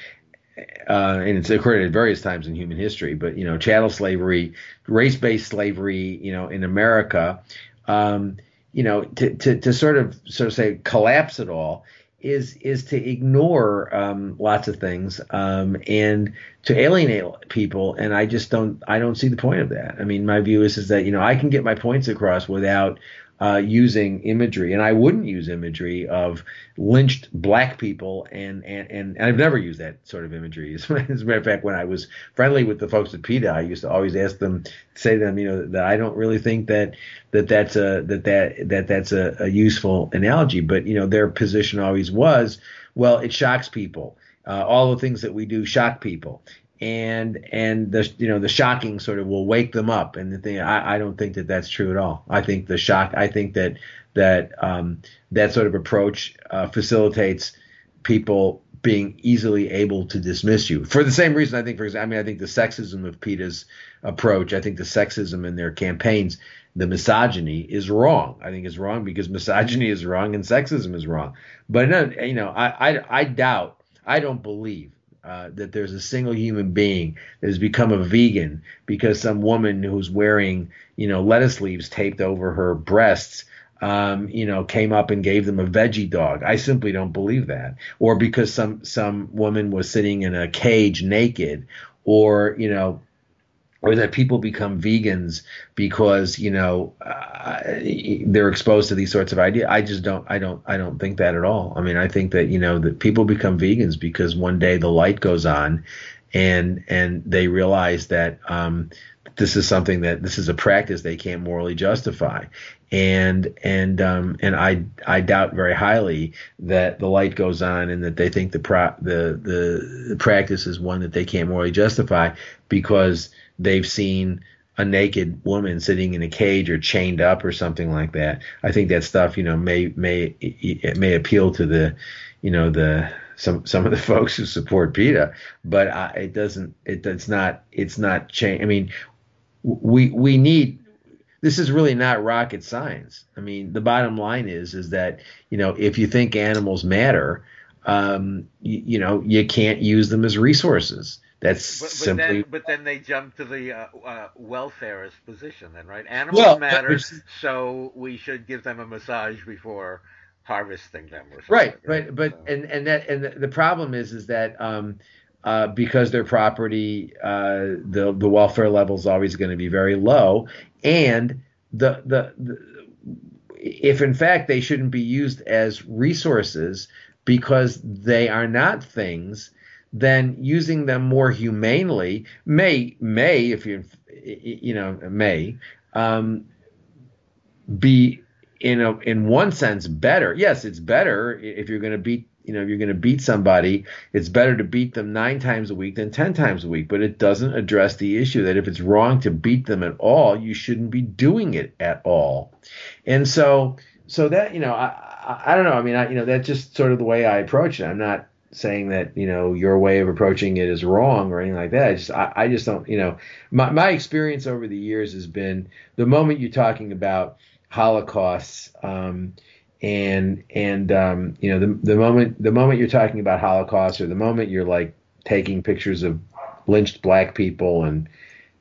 uh, and it's occurred at various times in human history. But you know, chattel slavery, race-based slavery, you know, in America, um, you know, to, to to sort of sort of say collapse it all is is to ignore um, lots of things um, and to alienate people. And I just don't I don't see the point of that. I mean, my view is is that you know I can get my points across without uh, using imagery, and I wouldn't use imagery of lynched black people, and and and, and I've never used that sort of imagery. [laughs] As a matter of fact, when I was friendly with the folks at PETA, I used to always ask them, say to them, you know, that I don't really think that that that's a that that that that's a, a useful analogy, but you know, their position always was, well, it shocks people. Uh, all the things that we do shock people and and the you know the shocking sort of will wake them up. And the thing I, I don't think that that's true at all. I think the shock i think that that um, that sort of approach uh, facilitates people being easily able to dismiss you for the same reason i think for example i mean i think the sexism of PETA's approach i think the sexism in their campaigns the misogyny is wrong. I think it's wrong because misogyny is wrong and sexism is wrong. But no, you know I, I i doubt i don't believe uh, that there's a single human being that has become a vegan because some woman who's wearing, you know, lettuce leaves taped over her breasts, um, you know, came up and gave them a veggie dog. I simply don't believe that. Or because some some woman was sitting in a cage naked, or you know, or that people become vegans because you know uh, they're exposed to these sorts of ideas. I just don't, I don't, I don't think that at all. I mean, I think that you know that people become vegans because one day the light goes on, and and they realize that um, this is something that this is a practice they can't morally justify, and and um, and I I doubt very highly that the light goes on and that they think the pro the the, the practice is one that they can't morally justify because they've seen a naked woman sitting in a cage or chained up or something like that. I think that stuff, you know, may may it may appeal to the, you know, the some some of the [laughs] folks who support PETA, but I, it doesn't. It, it's not. It's not change. I mean, we we need. This is really not rocket science. I mean, the bottom line is is that you know if you think animals matter, um, you, you know you can't use them as resources. That's
but, but
simply.
Then, but then they jump to the uh, uh, welfarist position, then, right? Animals well, matter, so we should give them a massage before harvesting them, or something.
Right, right. But so. and and that and the problem is is that um, uh, because their property, uh, the the welfare level is always going to be very low, and the, the the if in fact they shouldn't be used as resources because they are not things then using them more humanely may may if you you know may um, be in a in one sense better. Yes, it's better if you're going to beat you know you're going to beat somebody. It's better to beat them nine times a week than ten times a week. But it doesn't address the issue that if it's wrong to beat them at all, you shouldn't be doing it at all. And so so that you know I I, I don't know. I mean I you know that's just sort of the way I approach it. I'm not saying that you know your way of approaching it is wrong or anything like that. I just I, I just don't you know my my experience over the years has been the moment you're talking about holocausts um, and and um, you know the the moment the moment you're talking about Holocaust or the moment you're like taking pictures of lynched black people and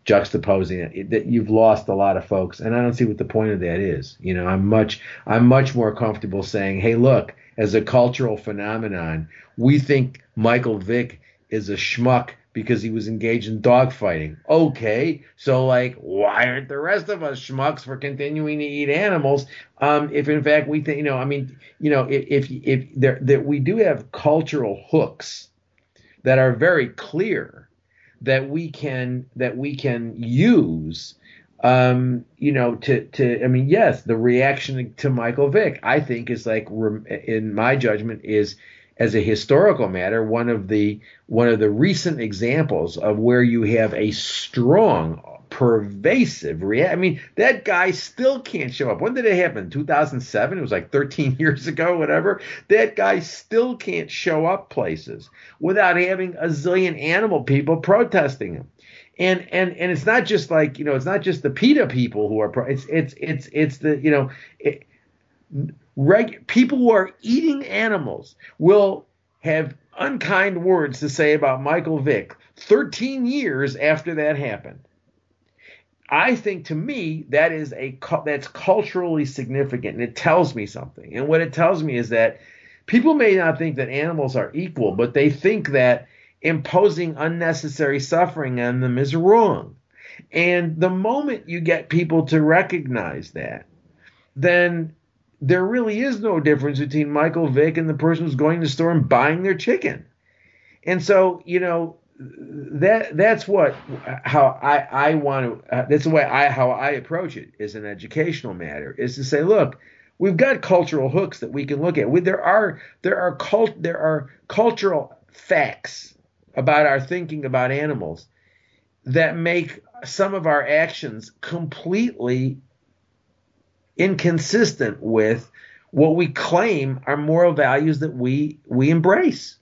juxtaposing it that you've lost a lot of folks and I don't see what the point of that is. You know, I'm much I'm much more comfortable saying, "Hey, look, as a cultural phenomenon. We think Michael Vick is a schmuck because he was engaged in dogfighting. Okay, so like, why aren't the rest of us schmucks for continuing to eat animals? Um, if in fact we think, you know, I mean, you know, if if, if there that we do have cultural hooks that are very clear that we can that we can use um, you know, to to I mean, yes, the reaction to Michael Vick, I think, is like, in my judgment, is as a historical matter one of the one of the recent examples of where you have a strong pervasive react. I mean, that guy still can't show up. When did it happen? 2007? It was like 13 [laughs] years ago, whatever. That guy still can't show up places without having a zillion animal people protesting him. And and and it's not just like you know it's not just the PETA people who are pro, it's it's it's it's the you know it, reg, people who are eating animals will have unkind words to say about Michael Vick 13 years after that happened. I think to me that is a that's culturally significant and it tells me something. And what it tells me is that people may not think that animals are equal, but they think that imposing unnecessary suffering on them is wrong. And the moment you get people to recognize that, then there really is no difference between Michael Vick and the person who's going to the store and buying their chicken. And so, you know, that that's what how I I want to uh, that's the way I how I approach it is an educational matter is to say look we've got cultural hooks that we can look at we, there are there are cult there are cultural facts about our thinking about animals that make some of our actions completely inconsistent with what we claim are moral values that we we embrace.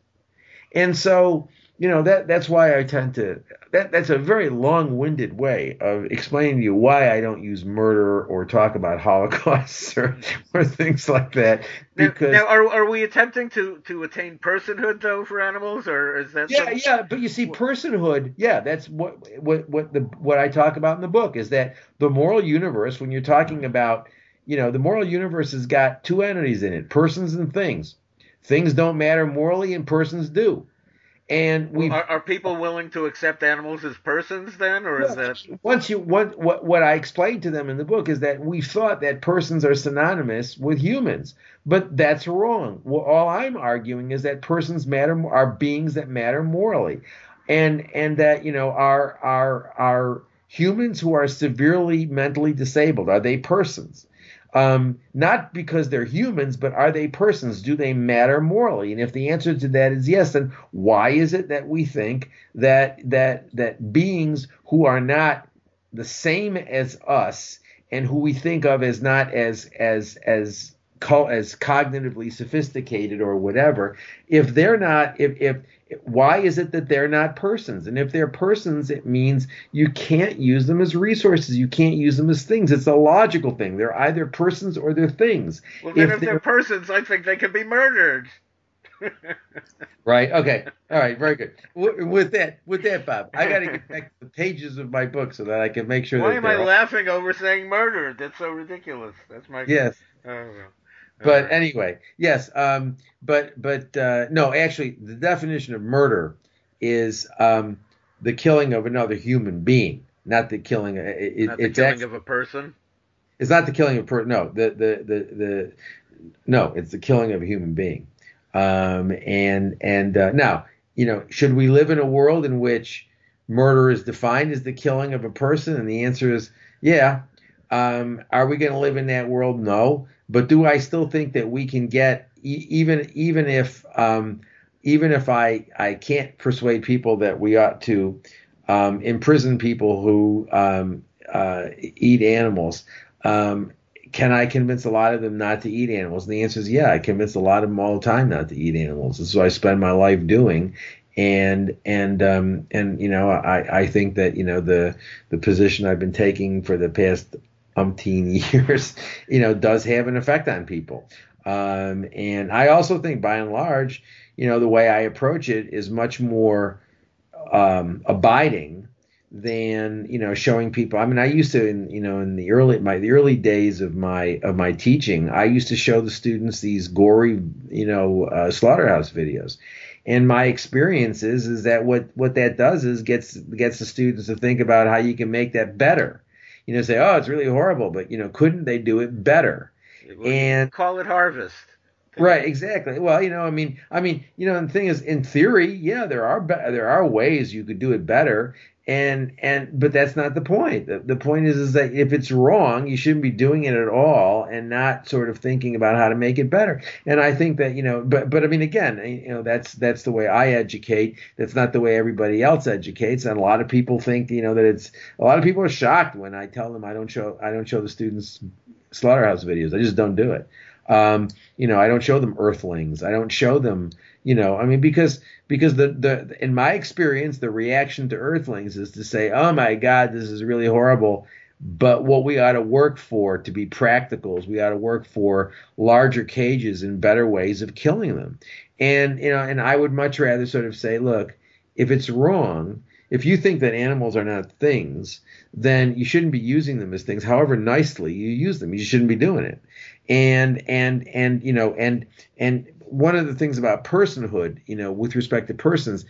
And so, you know, that that's why I tend to that that's a very long-winded way of explaining to you why I don't use murder or talk about holocausts [laughs] or, or things like that.
Because now, now, are are we attempting to to attain personhood though for animals, or is that?
Yeah, yeah. But you see, personhood. Yeah, that's what what what the what I talk about in the book is that the moral universe. When you're talking about you know, the moral universe has got two entities in it persons and things. Things don't matter morally, and persons do. And we
are, are, people willing to accept animals as persons then, or is that
once you what what what I explained to them in the book is that we thought that persons are synonymous with humans, but that's wrong. Well, all I'm arguing is that persons matter are beings that matter morally, and and that you know are are are humans who are severely mentally disabled are they persons? Um, not because they're humans, but are they persons? Do they matter morally? And if the answer to that is yes, then why is it that we think that that that beings who are not the same as us and who we think of as not as as as as cognitively sophisticated or whatever, if they're not, if if why is it that they're not persons? And if they're persons, it means you can't use them as resources. You can't use them as things. It's a logical thing. They're either persons or they're things.
Well, then if, if they're, they're persons, I think they can be murdered. [laughs]
right. Okay. All right. Very good. With that, with that, Bob, I got to get back to the pages of my book so that I can make sure.
Why
am
I all... laughing over saying murdered? That's so ridiculous. That's my.
Yes. But anyway, yes. Um, but but uh, no, actually, the definition of murder is um, the killing of another human being, not the killing. It,
not the it's killing actually, of a person.
It's not the killing of a person. No, the, the the the no, it's the killing of a human being. Um, and and uh, now, you know, should we live in a world in which murder is defined as the killing of a person? And the answer is yeah. Um, are we going to live in that world? No. But do I still think that we can get even even if um, even if I I can't persuade people that we ought to um, imprison people who um, uh, eat animals? Um, can I convince a lot of them not to eat animals? And the answer is yeah. I convince a lot of them all the time not to eat animals. This is what I spend my life doing and and um, and you know I, I think that you know the the position I've been taking for the past umpteen [laughs] years, you know, does have an effect on people. Um, and I also think, by and large, you know, the way I approach it is much more um, abiding than you know showing people. I mean, I used to, in, you know, in the early my the early days of my of my teaching, I used to show the students these gory, you know, uh, slaughterhouse videos. And my experience is, is that what what that does is gets gets the students to think about how you can make that better you know, say, oh, it's really horrible, but you know, couldn't they do it better?
and call it harvest.
Right, exactly. Well, you know, I mean, I mean, you know, the thing is, in theory, yeah, there are be- there are ways you could do it better, and and but that's not the point. The, the point is is that if it's wrong you shouldn't be doing it at all and not sort of thinking about how to make it better. And i think that you know but but i mean again you know that's that's the way i educate. That's not the way everybody else educates. And a lot of people think you know that it's a lot of people are shocked when i tell them i don't show i don't show the students slaughterhouse videos. I just don't do it Um, you know, I don't show them earthlings. I don't show them, you know, I mean, because because the the in my experience, the reaction to earthlings is to say, oh my God, this is really horrible. But what we ought to work for to be practical is we ought to work for larger cages and better ways of killing them. And you know, and I would much rather sort of say, look, if it's wrong, if you think that animals are not things, then you shouldn't be using them as things. However nicely you use them, you shouldn't be doing it. And and and you know, and and one of the things about personhood, you know, with respect to persons,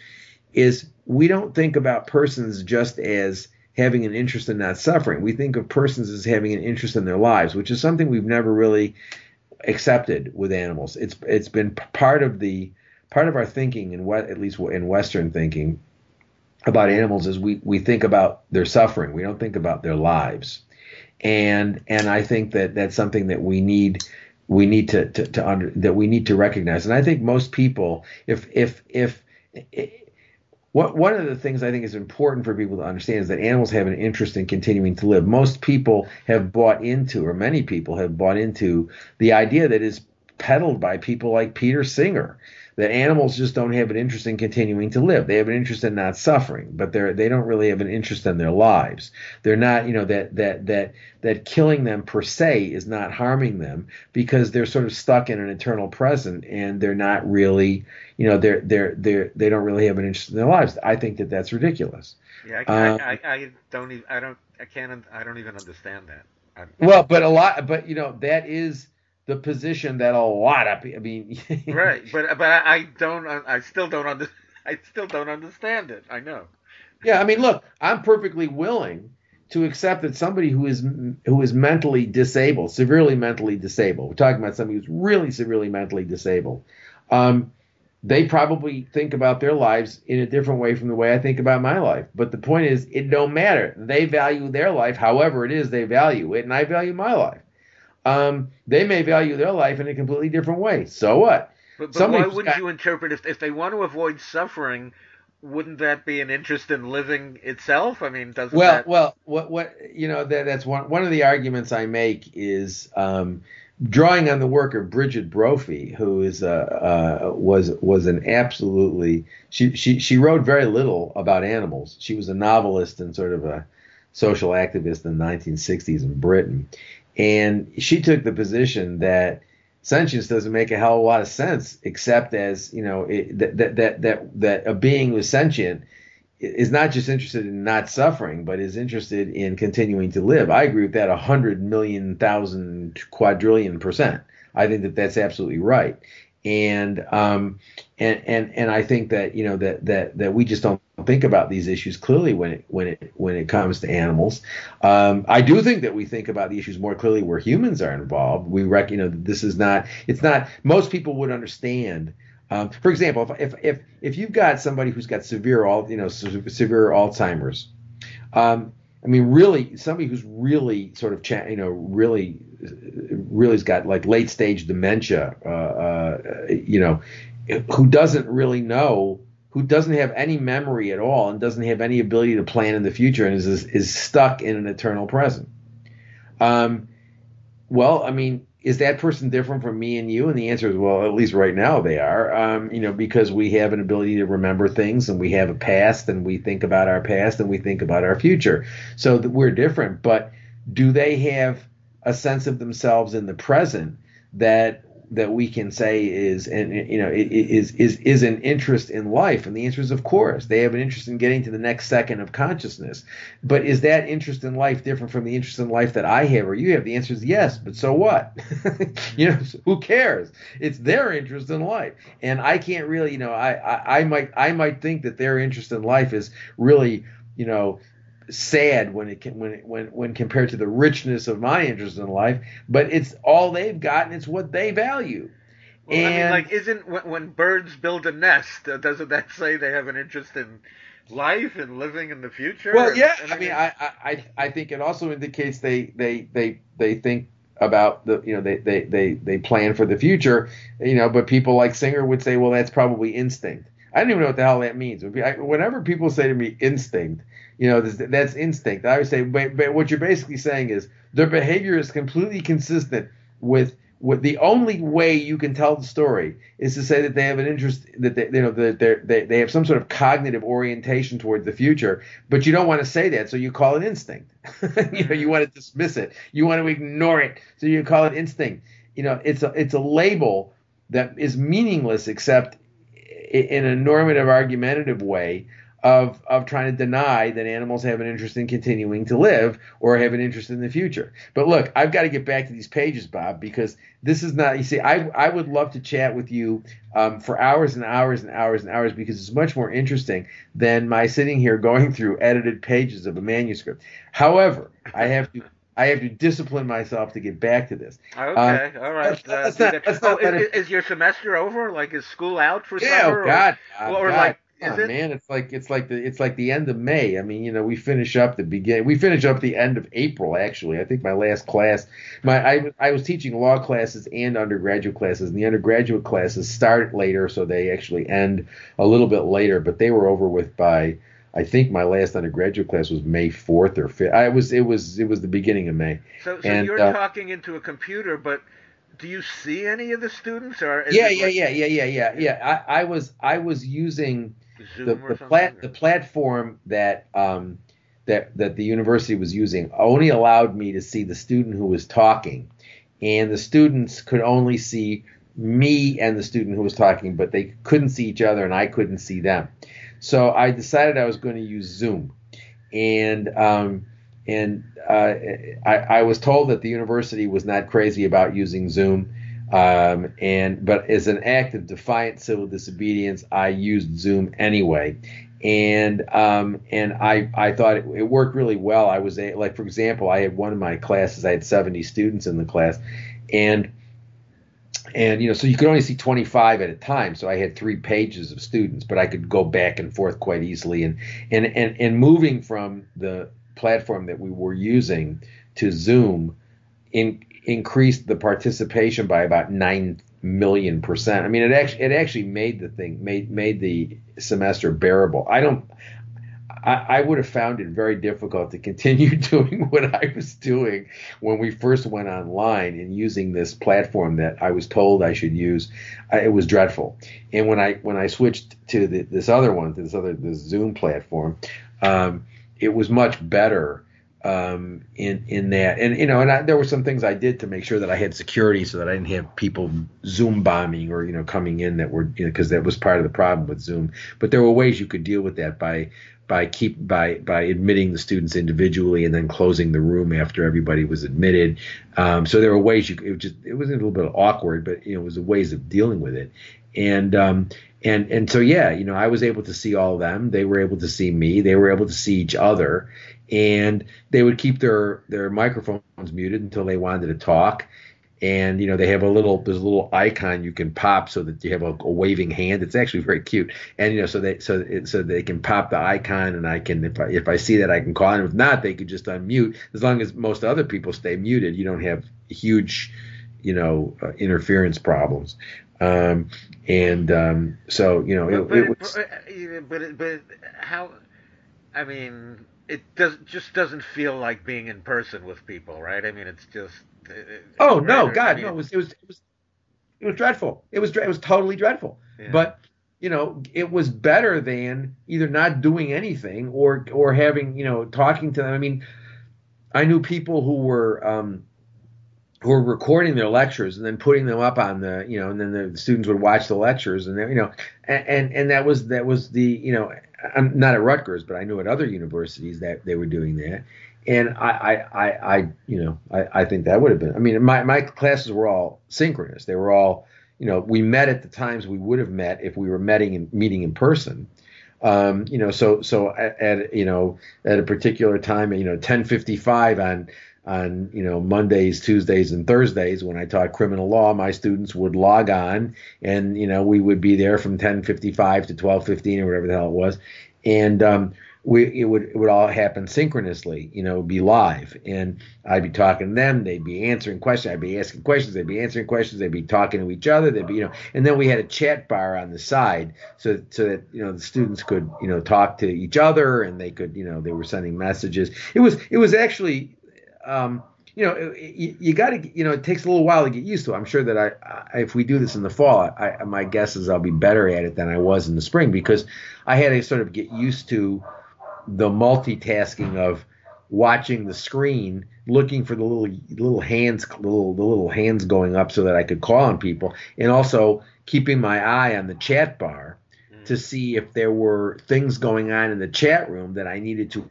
is we don't think about persons just as having an interest in not suffering. We think of persons as having an interest in their lives, which is something we've never really accepted with animals. It's it's been part of the part of our thinking in what at least in Western thinking about animals is we we think about their suffering. We don't think about their lives, and and I think that that's something that we need we need to to, to under, that we need to recognize. And I think most people, if if if what one of the things I think is important for people to understand is that animals have an interest in continuing to live. Most people have bought into, or many people have bought into, the idea that is peddled by people like Peter Singer that animals just don't have an interest in continuing to live. They have an interest in not suffering, but they're they don't really have an interest in their lives. They're not, you know, that that that that killing them per se is not harming them because they're sort of stuck in an eternal present and they're not really, you know, they're they're they're they don't really have an interest in their lives. I think that that's ridiculous.
Yeah, I, uh, I, I, I don't even I don't I can't I don't even understand that. I'm,
well, but a lot, but you know, that is the position that a lot of people. I mean, [laughs]
right, but but I don't. I still don't under, I still don't understand it. I know.
Yeah, I mean, look, I'm perfectly willing to accept that somebody who is who is mentally disabled, severely mentally disabled. We're talking about somebody who's really severely mentally disabled. Um, they probably think about their lives in a different way from the way I think about my life. But the point is, it don't matter. They value their life however it is they value it, and I value my life um, they may value their life in a completely different way. So what?
But, but why wouldn't got, you interpret if if they want to avoid suffering? Wouldn't that be an interest in living itself? I mean, doesn't
well,
that...
well, what what you know that that's one one of the arguments I make is um, drawing on the work of Brigid Brophy, who is uh, uh, was was an absolutely she she she wrote very little about animals. She was a novelist and sort of a social activist in the 1960s in Britain, and she took the position that sentience doesn't make a hell of a lot of sense, except as you know it, that, that that that a being who's sentient is not just interested in not suffering, but is interested in continuing to live. I agree with that a hundred million thousand quadrillion percent. I think that that's absolutely right and um, and and and I think that you know that that that we just don't think about these issues clearly when it when it when it comes to animals. Um, I do think that we think about the issues more clearly where humans are involved. We rec you know this is not it's not most people would understand. Um, for example, if, if if if you've got somebody who's got severe all you know severe Alzheimer's, um, I mean, really, somebody who's really sort of, cha- you know, really, really's got like late stage dementia, uh, uh, you know, who doesn't really know, who doesn't have any memory at all, and doesn't have any ability to plan in the future, and is is, is stuck in an eternal present. Um, well, I mean, is that person different from me and you? And the answer is, well, at least right now they are. Um, you know, because we have an ability to remember things, and we have a past, and we think about our past, and we think about our future. So we're different. But do they have a sense of themselves in the present that that we can say is and you know is is is an interest in life? And the answer is of course they have an interest in getting to the next second of consciousness. But is that interest in life different from the interest in life that i have or you have? The answer is yes but so what? [laughs] You know who cares? It's their interest in life. And i can't really you know I, I i might i might think that their interest in life is really you know sad when it can, when it, when when compared to the richness of my interest in life. But it's all they've got, and it's what they value.
Well, and, I mean, like, isn't when, when birds build a nest, uh, doesn't that [laughs] say they have an interest in life and living in the future?
Well, yeah. I mean, I, I I think it also indicates they they they they think about the you know they they they they plan for the future you know but people like Singer would say well that's probably instinct i don't even know what the hell that means whenever people say to me instinct you know, that's instinct. I would say, but, but what you're basically saying is their behavior is completely consistent with what the only way you can tell the story is to say that they have an interest that they, you know that they they have some sort of cognitive orientation towards the future but you don't want to say that so you call it instinct. [laughs] You know you want to dismiss it. You want to ignore it so you call it instinct. You know it's a it's a label that is meaningless except in a normative argumentative way of of trying to deny that animals have an interest in continuing to live or have an interest in the future. But look, I've got to get back to these pages, Bob, because this is not. You see, I I would love to chat with you um, for hours and hours and hours and hours because it's much more interesting than my sitting here going through edited pages of a manuscript. However, I have to. I have to discipline myself to get back to this. [laughs]
Okay, um, all right. That's, uh, not, oh, not, is, is, your semester over? Like, is school out for
yeah,
summer?
Oh God, or, or God. like is oh, it? man, it's like it's like the it's like the end of May. I mean, you know, we finish up the begin. We finish up the end of April. Actually, I think my last class, my I I was teaching law classes and undergraduate classes, and the undergraduate classes start later, so they actually end a little bit later. But they were over with by I think my last undergraduate class was May fourth or fifth. I was it was it was the beginning of May.
So, so and, you're uh, talking into a computer, but do you see any of the students or
yeah yeah, like, yeah yeah yeah yeah yeah yeah I, I was I was using the, the, plat- the platform that um, that that the university was using only allowed me to see the student who was talking, and the students could only see me and the student who was talking, but they couldn't see each other, and I couldn't see them. So I decided I was going to use Zoom, and um, and uh, I, I was told that the university was not crazy about using Zoom um, and but as an act of defiant civil disobedience, I used Zoom anyway, and um, and I I thought it, it, worked really well. I was a, like, for example, I had one of my classes. I had 70 students in the class, and and you know, so you could only see 25 at a time. So I had three pages of students, but I could go back and forth quite easily. And and and and moving from the platform that we were using to Zoom in increased the participation by about nine million percent. I mean, it actually it actually made the thing made made the semester bearable. I don't. I, I would have found it very difficult to continue [laughs] doing what I was doing when we first went online and using this platform that I was told I should use. I, it was dreadful. And when I when I switched to the, this other one, to this other this Zoom platform, um, it was much better um, in in that. And you know, and I, there were some things I did to make sure that I had security so that I didn't have people Zoom bombing or you know coming in that were you know because that was part of the problem with Zoom. But there were ways you could deal with that by by keep by by admitting the students individually and then closing the room after everybody was admitted. Um, so there were ways you it was just it was a little bit awkward, but you know it was ways of dealing with it. And um, and and so yeah, you know I was able to see all of them. They were able to see me. They were able to see each other and they would keep their their microphones muted until they wanted to talk and you know they have a little there's a little icon you can pop so that you have a, a waving hand it's actually very cute and you know so they so it, so they can pop the icon and I can if I if I see that I can call and if not they could just unmute as long as most other people stay muted you don't have huge you know uh, interference problems um, and um, so you know
it, but, it was, but, but how I mean it does just doesn't feel like being in person with people, right? I mean, it's just.
Oh no, God, no! It was it was it was it was dreadful. It was it was totally dreadful. Yeah. But you know, it was better than either not doing anything or or having you know talking to them. I mean, I knew people who were. Um, who were recording their lectures and then putting them up on the you know and then the students would watch the lectures and you know and, and and that was that was the you know I'm not at Rutgers, but I knew at other universities that they were doing that. And I, I, I, I you know, I, I think that would have been. I mean, my my classes were all synchronous. They were all, you know, we met at the times we would have met if we were meeting in, meeting in person. Um, you know, so so at, at you know at a particular time, you know, 10:55 on on you know Mondays, Tuesdays, and Thursdays when I taught criminal law, my students would log on, and you know we would be there from 10:55 to 12:15 or whatever the hell it was, and um, we it would it would all happen synchronously, you know, be live, and I'd be talking to them, they'd be answering questions, I'd be asking questions, they'd be answering questions, they'd be talking to each other, they'd be you know, and then we had a chat bar on the side so so that you know the students could you know talk to each other and they could you know they were sending messages. It was it was actually um, you know, you, got to, you know, it takes a little while to get used to. It. I'm sure that I, I, if we do this in the fall, I, my guess is I'll be better at it than I was in the spring because I had to sort of get used to the multitasking of watching the screen, looking for the little little hands, little the little hands going up so that I could call on people, and also keeping my eye on the chat bar mm. to see if there were things going on in the chat room that I needed to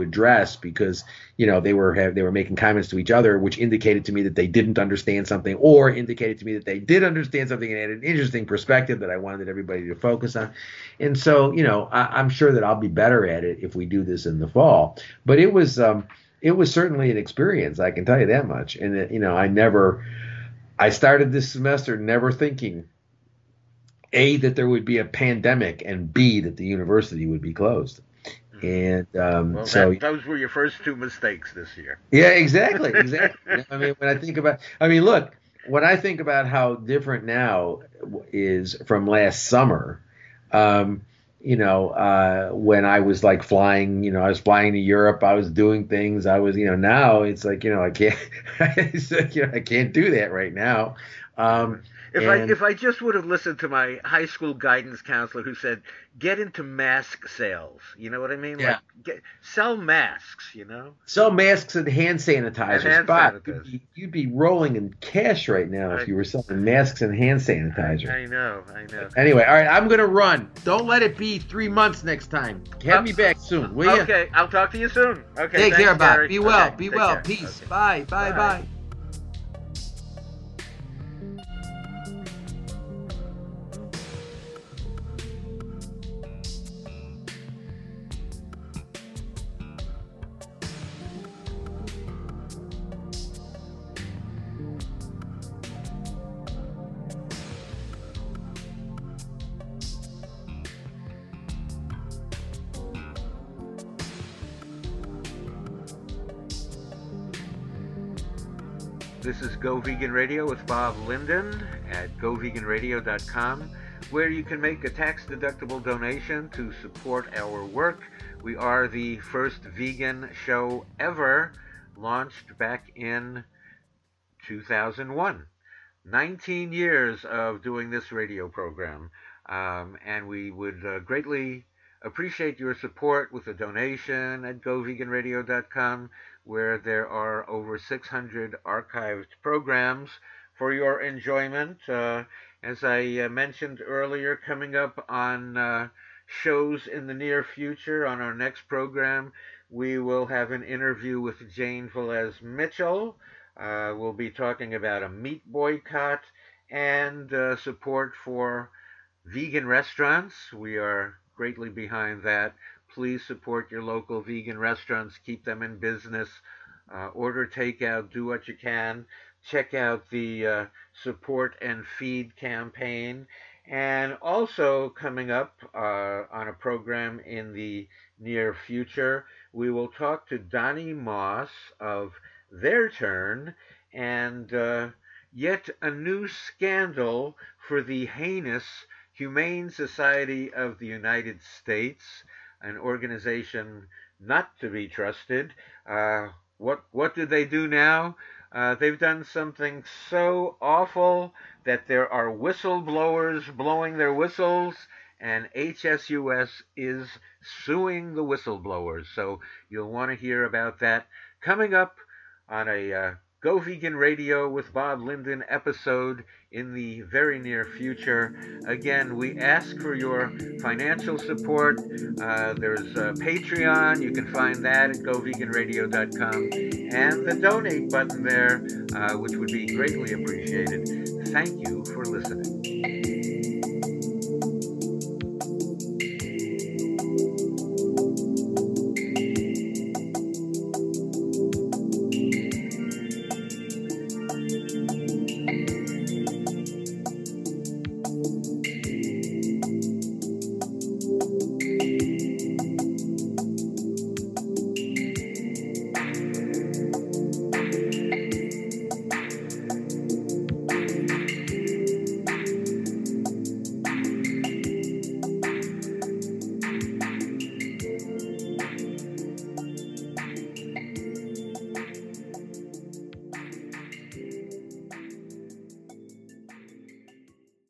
address because you know they were they were making comments to each other which indicated to me that they didn't understand something or indicated to me that they did understand something and had an interesting perspective that I wanted everybody to focus on. And so you know I, am sure that I'll be better at it if we do this in the fall. But it was um it was certainly an experience I can tell you that much. And it, you know I never I started this semester never thinking a that there would be a pandemic and b that the university would be closed and um,
well,
so
that, those were your first two mistakes this year.
Yeah, exactly, [laughs] exactly. I mean, when I think about, I mean, look, when I think about how different now is from last summer, um, you know, uh, when I was like flying, you know, I was flying to Europe, I was doing things, I was, you know, now it's like, you know, I can't, [laughs] you know, I can't do that right now. Um,
if and, I if I just would have listened to my high school guidance counselor who said, "Get into mask sales," you know what I mean?
Yeah.
Like, get, sell masks, you know.
Sell masks and hand sanitizers. And hand Bob, you'd, be, you'd, be, rolling in cash right now I, if you were selling masks and hand sanitizer.
I, I know, I know.
Anyway, all right, I'm gonna run. Don't let it be three months next time. Have uh, me back soon, will
you? Okay, I'll talk to you soon. Okay.
Take
care,
Bob. Be well. Okay, be well. Care. Peace. Okay. Bye. Bye. Bye. Bye.
Go Vegan Radio with Bob Linden at goveganradio.com, where you can make a tax deductible donation to support our work. We are the first vegan show ever, launched back in 2001. 19 years of doing this radio program, um, and we would uh, greatly appreciate your support with a donation at goveganradio.com where there are over 600 archived programs for your enjoyment. Uh, as I uh, mentioned earlier, coming up on uh, shows in the near future on our next program, we will have an interview with Jane Velez Mitchell. Uh, we'll be talking about a meat boycott and uh, support for vegan restaurants. We are greatly behind that. Please support your local vegan restaurants, keep them in business. Uh, order takeout, do what you can. Check out the uh, support and feed campaign. And also coming up uh, on a program in the near future, we will talk to Donny Moss of Their Turn and uh, yet a new scandal for the heinous Humane Society of the United States an organization not to be trusted. Uh, what what do they do now? Uh, they've done something so awful that there are whistleblowers blowing their whistles, and HSUS is suing the whistleblowers. So you'll want to hear about that coming up on a uh, Go Vegan Radio with Bob Linden episode in the very near future. Again, we ask for your financial support. Uh, there's a Patreon. You can find that at goveganradio.com. And the donate button there, uh, which would be greatly appreciated. Thank you for listening.